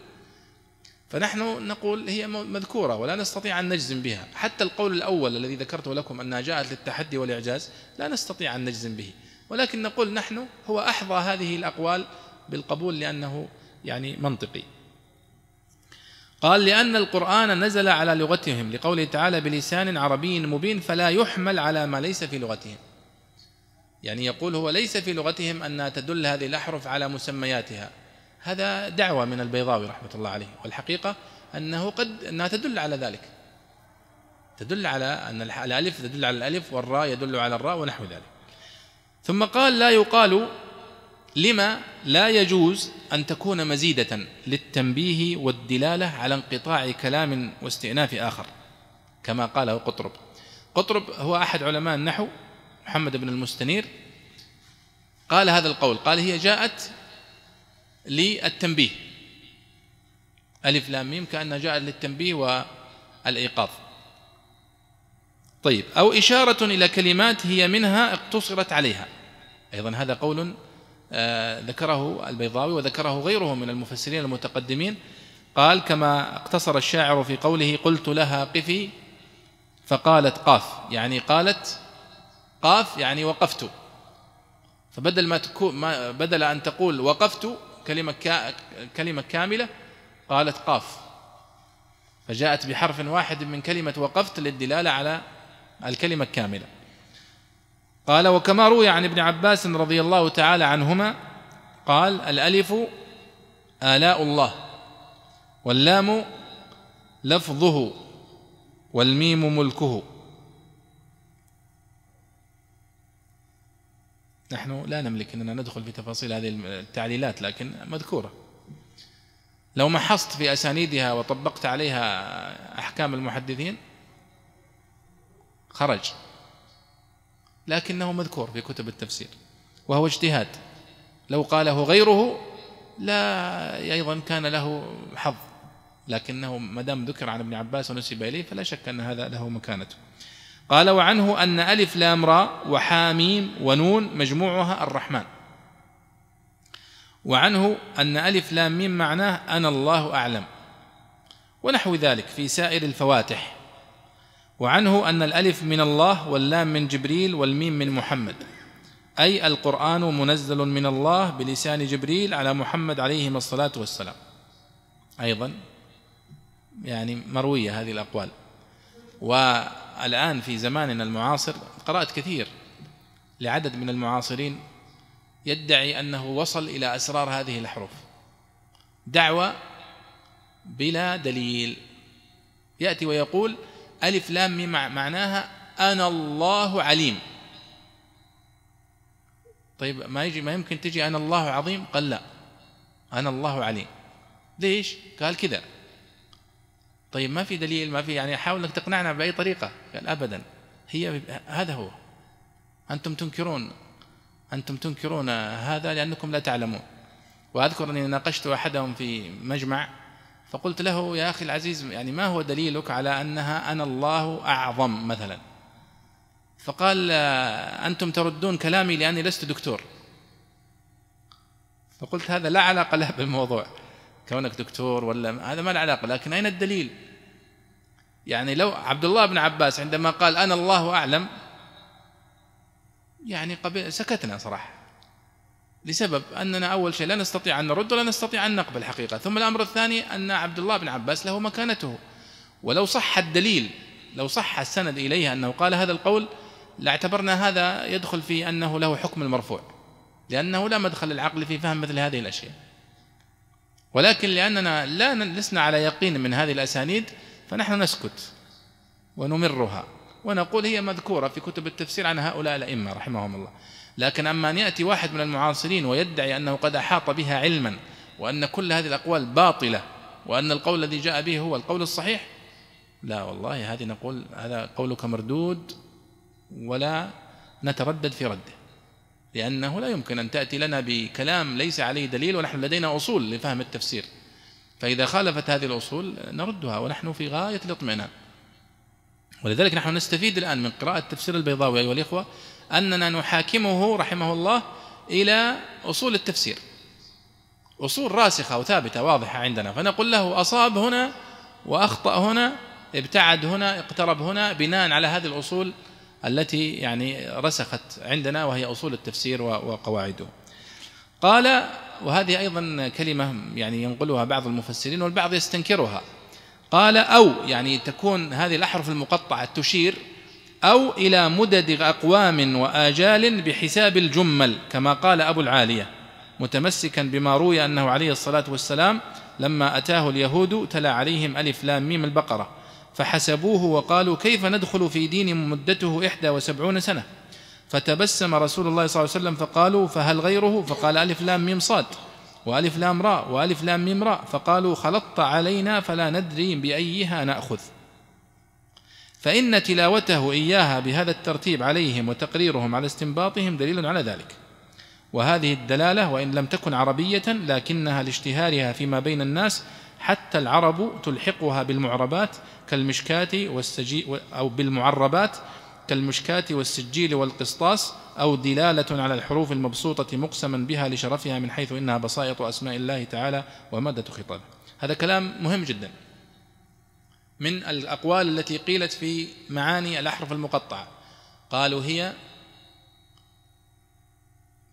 فنحن نقول هي مذكورة ولا نستطيع أن نجزم بها. حتى القول الأول الذي ذكرته لكم أنها جاءت للتحدي والإعجاز لا نستطيع أن نجزم به. ولكن نقول نحن هو أحظى هذه الأقوال بالقبول لأنه يعني منطقي. قال لأن القرآن نزل على لغتهم لقوله تعالى بلسان عربي مبين فلا يحمل على ما ليس في لغتهم. يعني يقول هو ليس في لغتهم أنها تدل هذه الأحرف على مسمياتها. هذا دعوة من البيضاوي رحمة الله عليه والحقيقة أنه قد أنها تدل على ذلك. تدل على أن الألف تدل على الألف والراء يدل على الراء ونحو ذلك. ثم قال لا يقال لما لا يجوز أن تكون مزيدة للتنبيه والدلالة على انقطاع كلام واستئناف آخر. كما قاله قطرب. قطرب هو أحد علماء النحو محمد بن المستنير. قال هذا القول قال هي جاءت للتنبيه. ألف لام ميم كأنها جاءت للتنبيه والإيقاظ. طيب أو إشارة إلى كلمات هي منها اقتصرت عليها. أيضا هذا قول آه، ذكره البيضاوي وذكره غيره من المفسرين المتقدمين. قال كما اقتصر الشاعر في قوله قلت لها قفي فقالت قاف. يعني قالت قاف يعني وقفت. فبدل ما ما بدل أن تقول وقفت كلمة كلمة كاملة قالت قاف. فجاءت بحرف واحد من كلمة وقفت للدلالة على الكلمة الكاملة. قال وكما روي عن ابن عباس رضي الله تعالى عنهما قال الألف آلاء الله واللام لفظه والميم ملكه. نحن لا نملك أننا ندخل في تفاصيل هذه التعليلات لكن مذكورة. لو محصت في أسانيدها وطبقت عليها أحكام المحدثين خرج. لكنه مذكور في كتب التفسير وهو اجتهاد. لو قاله غيره لا أيضا كان له حظ. لكنه ما دام ذكر عن ابن عباس ونسب إليه فلا شك أن هذا له مكانته. قال وعنه أن ألف لام را وحاميم ونون مجموعها الرحمن. وعنه أن ألف لام ميم معناه أنا الله أعلم. ونحو ذلك في سائر الفواتح. وعنه أن الألف من الله واللام من جبريل والميم من محمد. أي القرآن منزل من الله بلسان جبريل على محمد عليه الصلاة والسلام. أيضا يعني مروية هذه الأقوال. والان في زماننا المعاصر قرأت كثير لعدد من المعاصرين يدعي أنه وصل إلى أسرار هذه الحروف. دعوة بلا دليل. يأتي ويقول ألف لام ميم معناها أنا الله عليم. طيب ما يجي ما يمكن تجي أنا الله عظيم؟ قال لا. أنا الله عليم. ليش؟ قال كذا. طيب ما في دليل ما في يعني حاول إنك تقنعنا بأي طريقة. قال ابدا هي هذا هو. أنتم تنكرون أنتم تنكرون هذا لأنكم لا تعلمون. وأذكر أني ناقشت أحدهم في مجمع فقلت له يا أخي العزيز يعني ما هو دليلك على أنها أنا الله أعظم مثلا؟ فقال أنتم تردون كلامي لأني لست دكتور. فقلت هذا لا علاقة له بالموضوع. كونك دكتور ولا هذا ما له علاقة لكن أين الدليل؟ يعني لو عبد الله بن عباس عندما قال أنا الله أعلم يعني قبل سكتنا صراحة لسبب أننا أول شيء لا نستطيع أن نرد ولا نستطيع أن نقبل حقيقة ثم الأمر الثاني أن عبد الله بن عباس له مكانته ولو صح الدليل لو صح السند إليه أنه قال هذا القول لاعتبرنا هذا يدخل في أنه له حكم المرفوع لأنه لا مدخل للعقل في فهم مثل هذه الأشياء. ولكن لأننا لا لسنا على يقين من هذه الأسانيد فنحن نسكت ونمرها ونقول هي مذكورة في كتب التفسير عن هؤلاء الأئمة رحمهم الله. لكن أما أن يأتي واحد من المعاصرين ويدعي أنه قد أحاط بها علما وأن كل هذه الأقوال باطلة وأن القول الذي جاء به هو القول الصحيح لا والله هذه نقول هذا قولك مردود ولا نتردد في رده. لأنه لا يمكن أن تأتي لنا بكلام ليس عليه دليل ونحن لدينا أصول لفهم التفسير. فإذا خالفت هذه الأصول نردها ونحن في غاية الاطمئنان. ولذلك نحن نستفيد الآن من قراءة تفسير البيضاوي أيها الإخوة أننا نحاكمه رحمه الله إلى أصول التفسير. أصول راسخة وثابتة واضحة عندنا. فنقول له أصاب هنا وأخطأ هنا ابتعد هنا اقترب هنا بناء على هذه الأصول التي يعني رسخت عندنا وهي أصول التفسير وقواعده. قال وهذه أيضا كلمة يعني ينقلها بعض المفسرين والبعض يستنكرها. قال أو يعني تكون هذه الأحرف المقطعة تشير أو إلى مدد أقوام وآجال بحساب الجمل كما قال أبو العالية متمسكا بما روي أنه عليه الصلاة والسلام لما أتاه اليهود تلا عليهم ألف لام ميم البقرة. فحسبوه وقالوا كيف ندخل في دين مدته إحدى وسبعون سنة؟ فتبسم رسول الله صلى الله عليه وسلم فقالوا فهل غيره؟ فقال ألف لام ميم صاد وألف لام راء وألف لام ميم راء. فقالوا خلطت علينا فلا ندري بأيها نأخذ. فإن تلاوته إياها بهذا الترتيب عليهم وتقريرهم على استنباطهم دليل على ذلك. وهذه الدلالة وإن لم تكن عربية لكنها لاشتهارها فيما بين الناس حتى العرب تلحقها بالمعربات كالمشكاة والسجي أو بالمعربات كالمشكاة والسجيل والقسطاس أو دلالة على الحروف المبسوطة مقسما بها لشرفها من حيث إنها بسائط أسماء الله تعالى ومادة خطابه. هذا كلام مهم جدا. من الأقوال التي قيلت في معاني الأحرف المقطعة. قالوا هي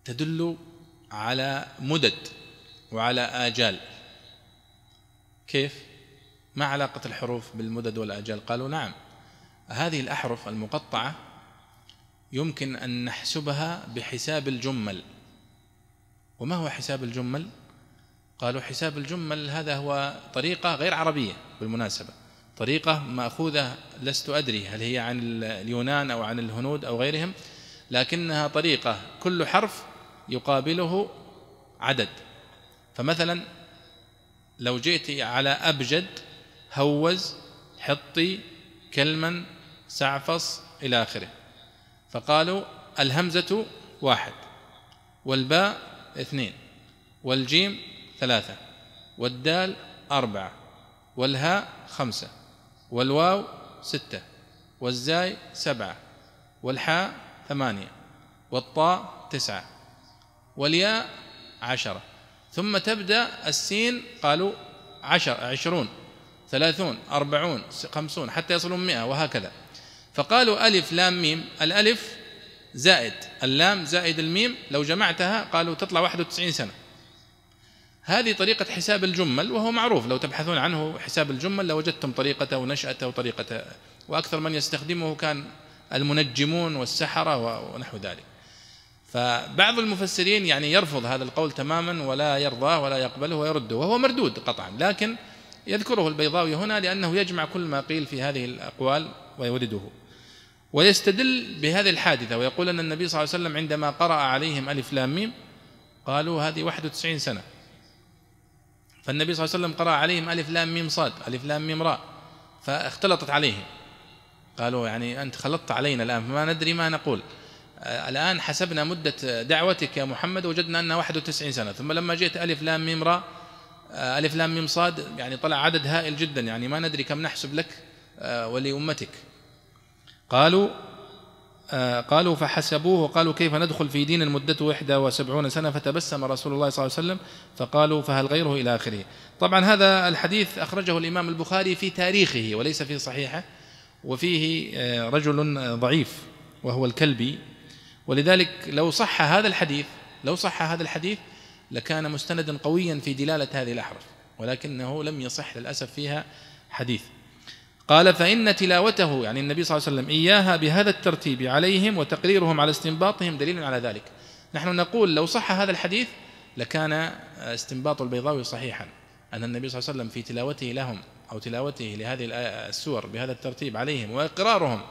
تدل على مدد وعلى آجال. كيف؟ ما علاقة الحروف بالمدد والآجال؟ قالوا نعم. هذه الأحرف المقطعة يمكن أن نحسبها بحساب الجمل. وما هو حساب الجمل؟ قالوا حساب الجمل هذا هو طريقة غير عربية بالمناسبة. طريقة مأخوذة لست أدري هل هي عن اليونان أو عن الهنود أو غيرهم لكنها طريقة. كل حرف يقابله عدد. فمثلا لو جئت على أبجد هوز حطي كلما سعفص إلى آخره. فقالوا الهمزة واحد والباء اثنين والجيم ثلاثة والدال أربعة والهاء خمسة والواو ستة والزاي سبعة والحاء ثمانية والطاء تسعة والياء عشرة. ثم تبدأ السين قالوا عشر عشرون ثلاثون أربعون خمسون حتى يصلون مئة وهكذا. فقالوا ألف لام ميم. الألف زائد اللام زائد الميم. لو جمعتها قالوا تطلع 91 سنة. هذه طريقة حساب الجمل وهو معروف. لو تبحثون عنه حساب الجمل لوجدتم طريقته ونشأته وطريقته. وأكثر من يستخدمه كان المنجمون والسحرة ونحو ذلك. فبعض المفسرين يعني يرفض هذا القول تماما ولا يرضاه ولا يقبله ويرده وهو مردود قطعا لكن يذكره البيضاوي هنا لأنه يجمع كل ما قيل في هذه الأقوال ويورده. ويستدل بهذه الحادثة ويقول أن النبي صلى الله عليه وسلم عندما قرأ عليهم ألف لام ميم قالوا هذه 91 سنة. فالنبي صلى الله عليه وسلم قرأ عليهم ألف لام ميم صاد ألف لام ميم راء فاختلطت عليهم. قالوا يعني أنت خلطت علينا الآن فما ندري ما نقول. الآن حسبنا مدة دعوتك يا محمد وجدنا أنها 91 سنة. ثم لما جئت ألف لام ميم را آه، ألف لام ميم صاد يعني طلع عدد هائل جدا. يعني ما ندري كم نحسب لك آه، ولأمتك. قالوا قالوا فحسبوه وقالوا كيف ندخل في دين مدته 71 سنة؟ فتبسم رسول الله صلى الله عليه وسلم فقالوا فهل غيره إلى آخره؟ طبعا هذا الحديث أخرجه الإمام البخاري في تاريخه وليس في صحيحه وفيه رجل ضعيف وهو الكلبي. ولذلك لو صح هذا الحديث لو صح هذا الحديث لكان مستندا قويا في دلالة هذه الأحرف ولكنه لم يصح للأسف فيها حديث. قال فإن تلاوته يعني النبي صلى الله عليه وسلم إياها بهذا الترتيب عليهم وتقريرهم على استنباطهم دليل على ذلك نحن نقول لو صح هذا الحديث لكان استنباط البيضاوي صحيحا أن النبي صلى الله عليه وسلم في تلاوته لهم أو تلاوته لهذه السور بهذا الترتيب عليهم وإقرارهم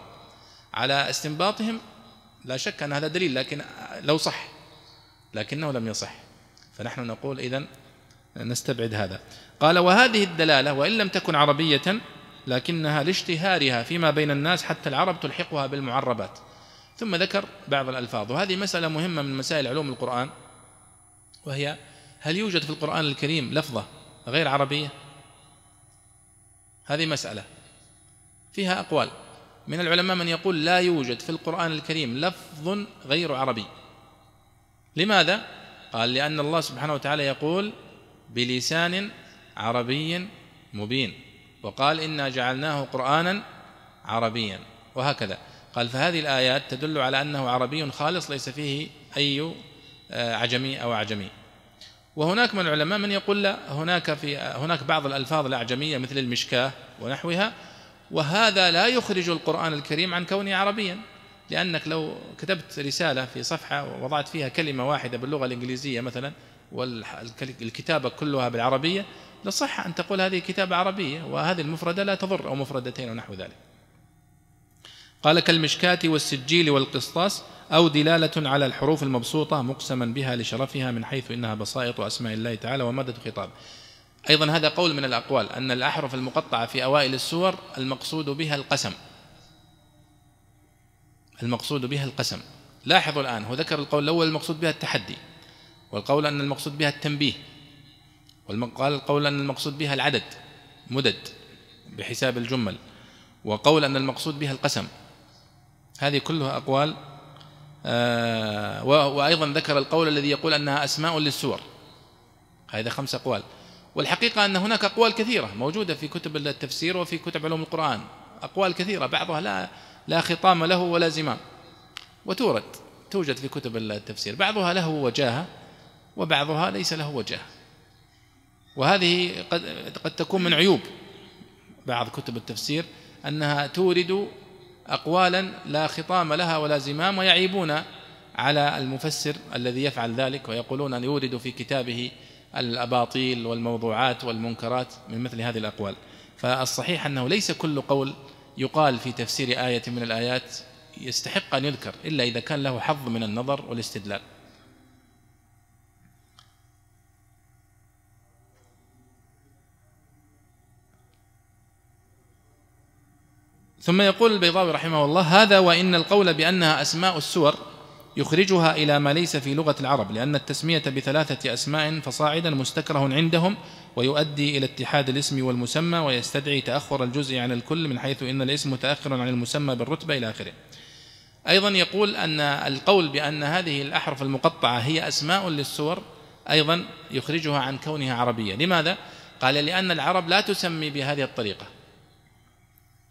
على استنباطهم لا شك أن هذا دليل لكن لو صح لكنه لم يصح. فنحن نقول إذن نستبعد هذا. قال وهذه الدلالة وإن لم تكن عربية لكنها لاشتهارها فيما بين الناس حتى العرب تلحقها بالمعربات. ثم ذكر بعض الألفاظ. وهذه مسألة مهمة من مسائل علوم القرآن وهي هل يوجد في القرآن الكريم لفظة غير عربية؟ هذه مسألة فيها أقوال. من العلماء من يقول لا يوجد في القرآن الكريم لفظ غير عربي. لماذا؟ قال لأن الله سبحانه وتعالى يقول بلسان عربي مبين. وقال إنا جعلناه قرآنا عربيا. وهكذا. قال فهذه الآيات تدل على أنه عربي خالص ليس فيه أي آه، عجمي أو أعجمي. وهناك من العلماء من يقول لا هناك في هناك بعض الألفاظ الأعجمية مثل المشكاة ونحوها. وهذا لا يخرج القرآن الكريم عن كونه عربيا لأنك لو كتبت رسالة في صفحة ووضعت فيها كلمة واحدة باللغة الإنجليزية مثلا والكتابة كلها بالعربية لصح أن تقول هذه كتابة عربية وهذه المفردة لا تضر أو مفردتين ونحو ذلك. قال كالمشكاة والسجيل والقسطاس أو دلالة على الحروف المبسوطة مقسما بها لشرفها من حيث إنها بسائط أسماء الله تعالى ومادة خطاب. أيضا هذا قول من الأقوال أن الأحرف المقطعة في أوائل السور المقصود بها القسم. المقصود بها القسم. لاحظوا الآن هو ذكر القول الأول المقصود بها التحدي والقول أن المقصود بها التنبيه وقال القول أن المقصود بها العدد مدد بحساب الجمل وقول أن المقصود بها القسم. هذه كلها أقوال آه وأيضا ذكر القول الذي يقول أنها أسماء للسور. هذا خمس أقوال. والحقيقة أن هناك أقوال كثيرة موجودة في كتب التفسير وفي كتب علوم القرآن. أقوال كثيرة بعضها لا لا خطام له ولا زمام. وتورد توجد في كتب التفسير. بعضها له وجاهة وبعضها ليس له وجاهة. وهذه قد قد تكون من عيوب بعض كتب التفسير أنها تورد أقوالا لا خطام لها ولا زمام ويعيبون على المفسر الذي يفعل ذلك ويقولون أن يورد في كتابه الأباطيل والموضوعات والمنكرات من مثل هذه الأقوال. فالصحيح أنه ليس كل قول يقال في تفسير آية من الآيات يستحق أن يذكر إلا إذا كان له حظ من النظر والاستدلال. ثم يقول البيضاوي رحمه الله هذا وإن القول بأنها أسماء السور يخرجها إلى ما ليس في لغة العرب لأن التسمية بثلاثة أسماء فصاعدا مستكره عندهم ويؤدي إلى اتحاد الاسم والمسمى ويستدعي تأخر الجزء عن الكل من حيث إن الاسم متأخر عن المسمى بالرتبة إلى آخره. أيضا يقول أن القول بأن هذه الأحرف المقطعة هي أسماء للسور أيضا يخرجها عن كونها عربية. لماذا؟ قال لأن العرب لا تسمي بهذه الطريقة.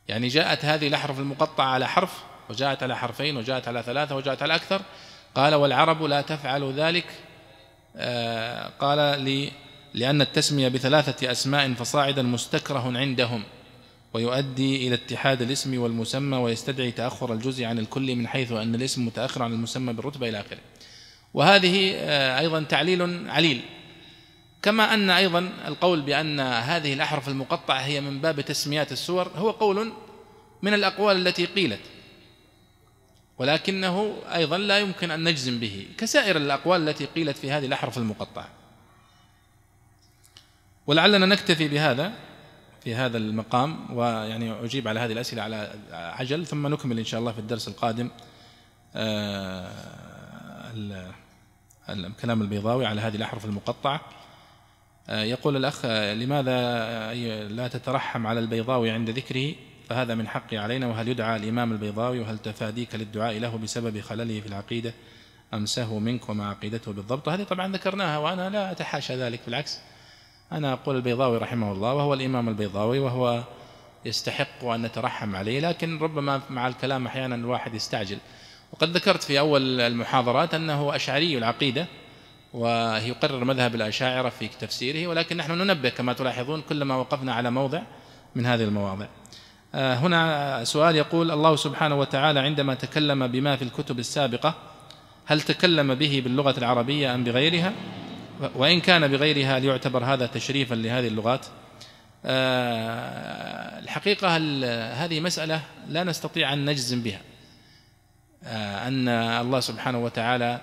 يعني جاءت هذه الأحرف المقطعة على حرف وجاءت على حرفين وجاءت على ثلاثة وجاءت على أكثر. قال والعرب لا تفعل ذلك. آه، قال لي لأن التسمية بثلاثة أسماء فصاعدا مستكره عندهم ويؤدي إلى اتحاد الاسم والمسمى ويستدعي تأخر الجزء عن الكل من حيث أن الاسم متأخر عن المسمى بالرتبة إلى آخره. وهذه آه، أيضا تعليل عليل. كما أن أيضا القول بأن هذه الأحرف المقطعة هي من باب تسميات السور هو قول من الأقوال التي قيلت. ولكنه أيضا لا يمكن أن نجزم به كسائر الأقوال التي قيلت في هذه الأحرف المقطعة. ولعلنا نكتفي بهذا في هذا المقام ويعني أجيب على هذه الأسئلة على عجل ثم نكمل إن شاء الله في الدرس القادم كلام البيضاوي على هذه الأحرف المقطعة. يقول الأخ لماذا لا تترحم على البيضاوي عند ذكره؟ فهذا من حقي علينا وهل يدعى الإمام البيضاوي وهل تفاديك للدعاء له بسبب خلله في العقيدة؟ أم سهو منك وما عقيدته بالضبط. هذه طبعا ذكرناها وأنا لا أتحاشى ذلك بالعكس. أنا أقول البيضاوي رحمه الله وهو الإمام البيضاوي وهو يستحق أن نترحم عليه لكن ربما مع الكلام أحيانا الواحد يستعجل. وقد ذكرت في أول المحاضرات أنه أشعري العقيدة ويقرر مذهب الأشاعرة في تفسيره ولكن نحن ننبه كما تلاحظون كلما وقفنا على موضع من هذه المواضع. هنا سؤال يقول الله سبحانه وتعالى عندما تكلم بما في الكتب السابقة هل تكلم به باللغة العربية أم بغيرها؟ وإن كان بغيرها ليعتبر هذا تشريفا لهذه اللغات؟ آه، الحقيقة هذه مسألة لا نستطيع أن نجزم بها. آه، أن الله سبحانه وتعالى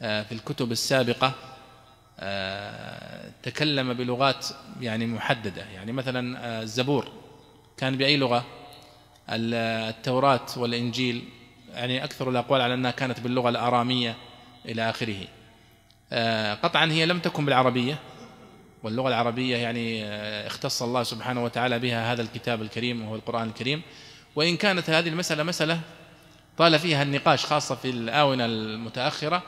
في الكتب السابقة تكلم بلغات يعني محددة. يعني مثلا الزبور. كان بأي لغة؟ التوراة والإنجيل يعني أكثر الأقوال على أنها كانت باللغة الآرامية إلى آخره. آه، قطعا هي لم تكن بالعربية واللغة العربية يعني آه، اختص الله سبحانه وتعالى بها هذا الكتاب الكريم وهو القرآن الكريم. وإن كانت هذه المسألة مسألة طال فيها النقاش خاصة في الآونة المتأخرة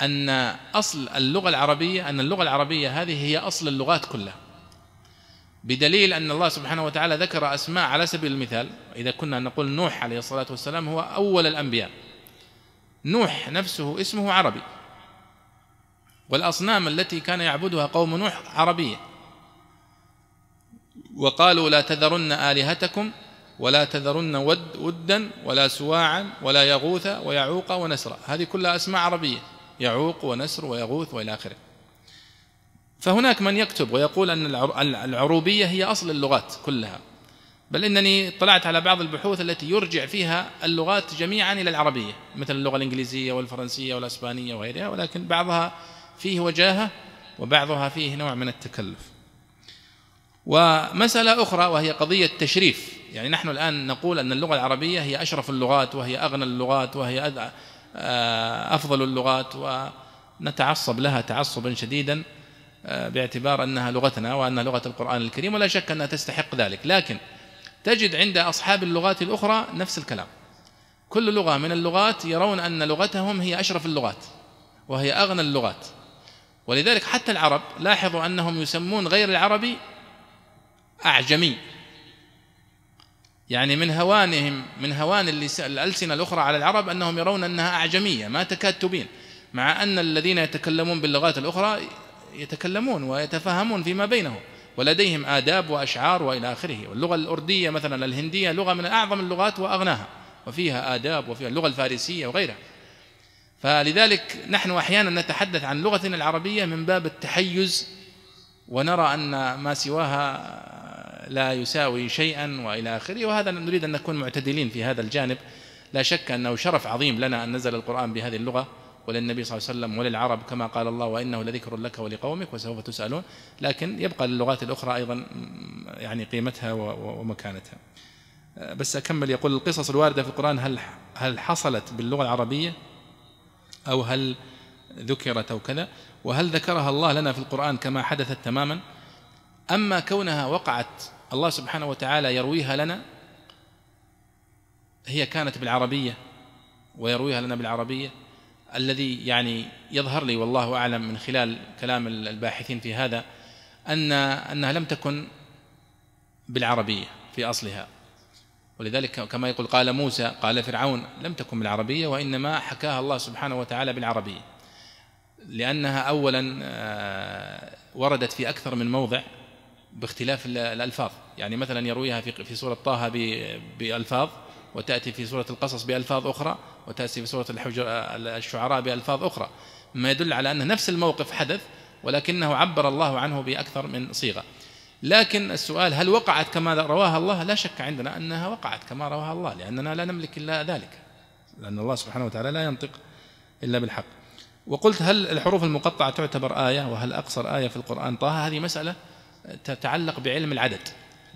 أن أصل اللغة العربية أن اللغة العربية هذه هي أصل اللغات كلها. بدليل أن الله سبحانه وتعالى ذكر أسماء على سبيل المثال إذا كنا نقول نوح عليه الصلاة والسلام هو أول الأنبياء. نوح نفسه اسمه عربي. والأصنام التي كان يعبدها قوم نوح عربية. وقالوا لا تذرن آلهتكم ولا تذرن ود ودا ولا سواعا ولا يغوث ويعوق ونسرا. هذه كلها أسماء عربية. يعوق ونسر ويغوث وإلى آخره. فهناك من يكتب ويقول أن العروبية هي أصل اللغات كلها. بل إنني اطلعت على بعض البحوث التي يرجع فيها اللغات جميعا إلى العربية مثل اللغة الإنجليزية والفرنسية والأسبانية وغيرها ولكن بعضها فيه وجاهة وبعضها فيه نوع من التكلف. ومسألة أخرى وهي قضية تشريف. يعني نحن الآن نقول أن اللغة العربية هي أشرف اللغات وهي أغنى اللغات وهي آه، أفضل اللغات ونتعصب لها تعصبا شديدا. باعتبار أنها لغتنا وأنها لغة القرآن الكريم ولا شك أنها تستحق ذلك. لكن تجد عند أصحاب اللغات الأخرى نفس الكلام. كل لغة من اللغات يرون أن لغتهم هي أشرف اللغات وهي أغنى اللغات. ولذلك حتى العرب لاحظوا أنهم يسمون غير العربي أعجمي. يعني من هوانهم من هوان الألسنة الأخرى على العرب أنهم يرون أنها أعجمية ما تكاد تبين مع أن الذين يتكلمون باللغات الأخرى يتكلمون ويتفاهمون فيما بينهم ولديهم آداب وأشعار وإلى آخره واللغة الأردية مثلا الهندية لغة من أعظم اللغات وأغناها وفيها آداب وفيها اللغة الفارسية وغيرها فلذلك نحن أحيانا نتحدث عن لغتنا العربية من باب التحيز ونرى أن ما سواها لا يساوي شيئا وإلى آخره وهذا نريد أن نكون معتدلين في هذا الجانب لا شك أنه شرف عظيم لنا أن نزل القرآن بهذه اللغة وللنبي صلى الله عليه وسلم وللعرب كما قال الله وإنه لذكر لك ولقومك وسوف تسألون. لكن يبقى للغات الأخرى أيضا يعني قيمتها ومكانتها. بس أكمل. يقول القصص الواردة في القرآن هل هل حصلت باللغة العربية أو هل ذكرت أو كذا؟ وهل ذكرها الله لنا في القرآن كما حدثت تماما؟ أما كونها وقعت الله سبحانه وتعالى يرويها لنا هي كانت بالعربية ويرويها لنا بالعربية الذي يعني يظهر لي والله أعلم من خلال كلام الباحثين في هذا ان أنها لم تكن بالعربية في أصلها. ولذلك كما يقول قال موسى قال فرعون لم تكن بالعربية وإنما حكاها الله سبحانه وتعالى بالعربية. لأنها اولا آه، وردت في أكثر من موضع باختلاف الألفاظ. يعني مثلا يرويها في سورة طه بألفاظ وتأتي في سورة القصص بألفاظ أخرى وتأتي في سورة الشعراء بألفاظ أخرى. ما يدل على أن نفس الموقف حدث ولكنه عبر الله عنه بأكثر من صيغة. لكن السؤال هل وقعت كما رواها الله؟ لا شك عندنا أنها وقعت كما رواها الله لأننا لا نملك إلا ذلك. لأن الله سبحانه وتعالى لا ينطق إلا بالحق. وقلت هل الحروف المقطعة تعتبر آية؟ وهل أقصر آية في القرآن طه؟ هذه مسألة تتعلق بعلم العدد.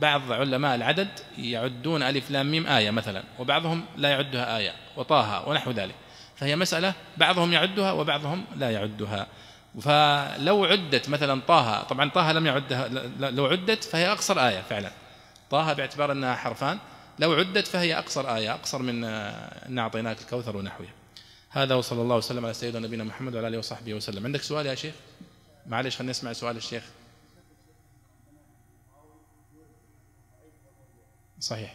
بعض علماء العدد يعدون ألف لام ميم آية مثلا وبعضهم لا يعدها آية وطاها ونحو ذلك. فهي مسألة بعضهم يعدها وبعضهم لا يعدها. فلو عدت مثلا طه طبعا طه لم يعدها لو عدت فهي أقصر آية فعلا. طه باعتبار أنها حرفان لو عدت فهي أقصر آية أقصر من أن أعطيناك الكوثر ونحوه. هذا وصلى الله وسلم على سيدنا نبينا محمد وعلى آله وصحبه وسلم. عندك سؤال يا شيخ؟ معلش خلينا نسمع سؤال الشيخ. صحيح.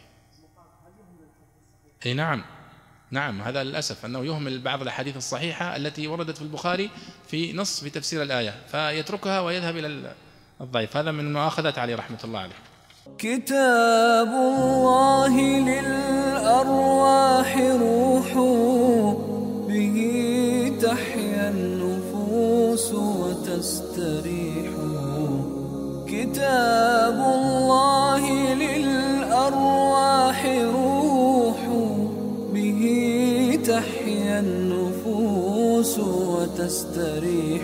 أي نعم. نعم هذا للأسف أنه يهمل بعض الأحاديث الصحيحة التي وردت في البخاري في نص في تفسير الآية فيتركها ويذهب إلى الضعيف. هذا من مؤاخذات علي رحمة الله عليه. كتاب الله للأرواح روح به تحيا النفوس وتستريح. كتاب الله للارواح روح به تحيا النفوس وتستريح.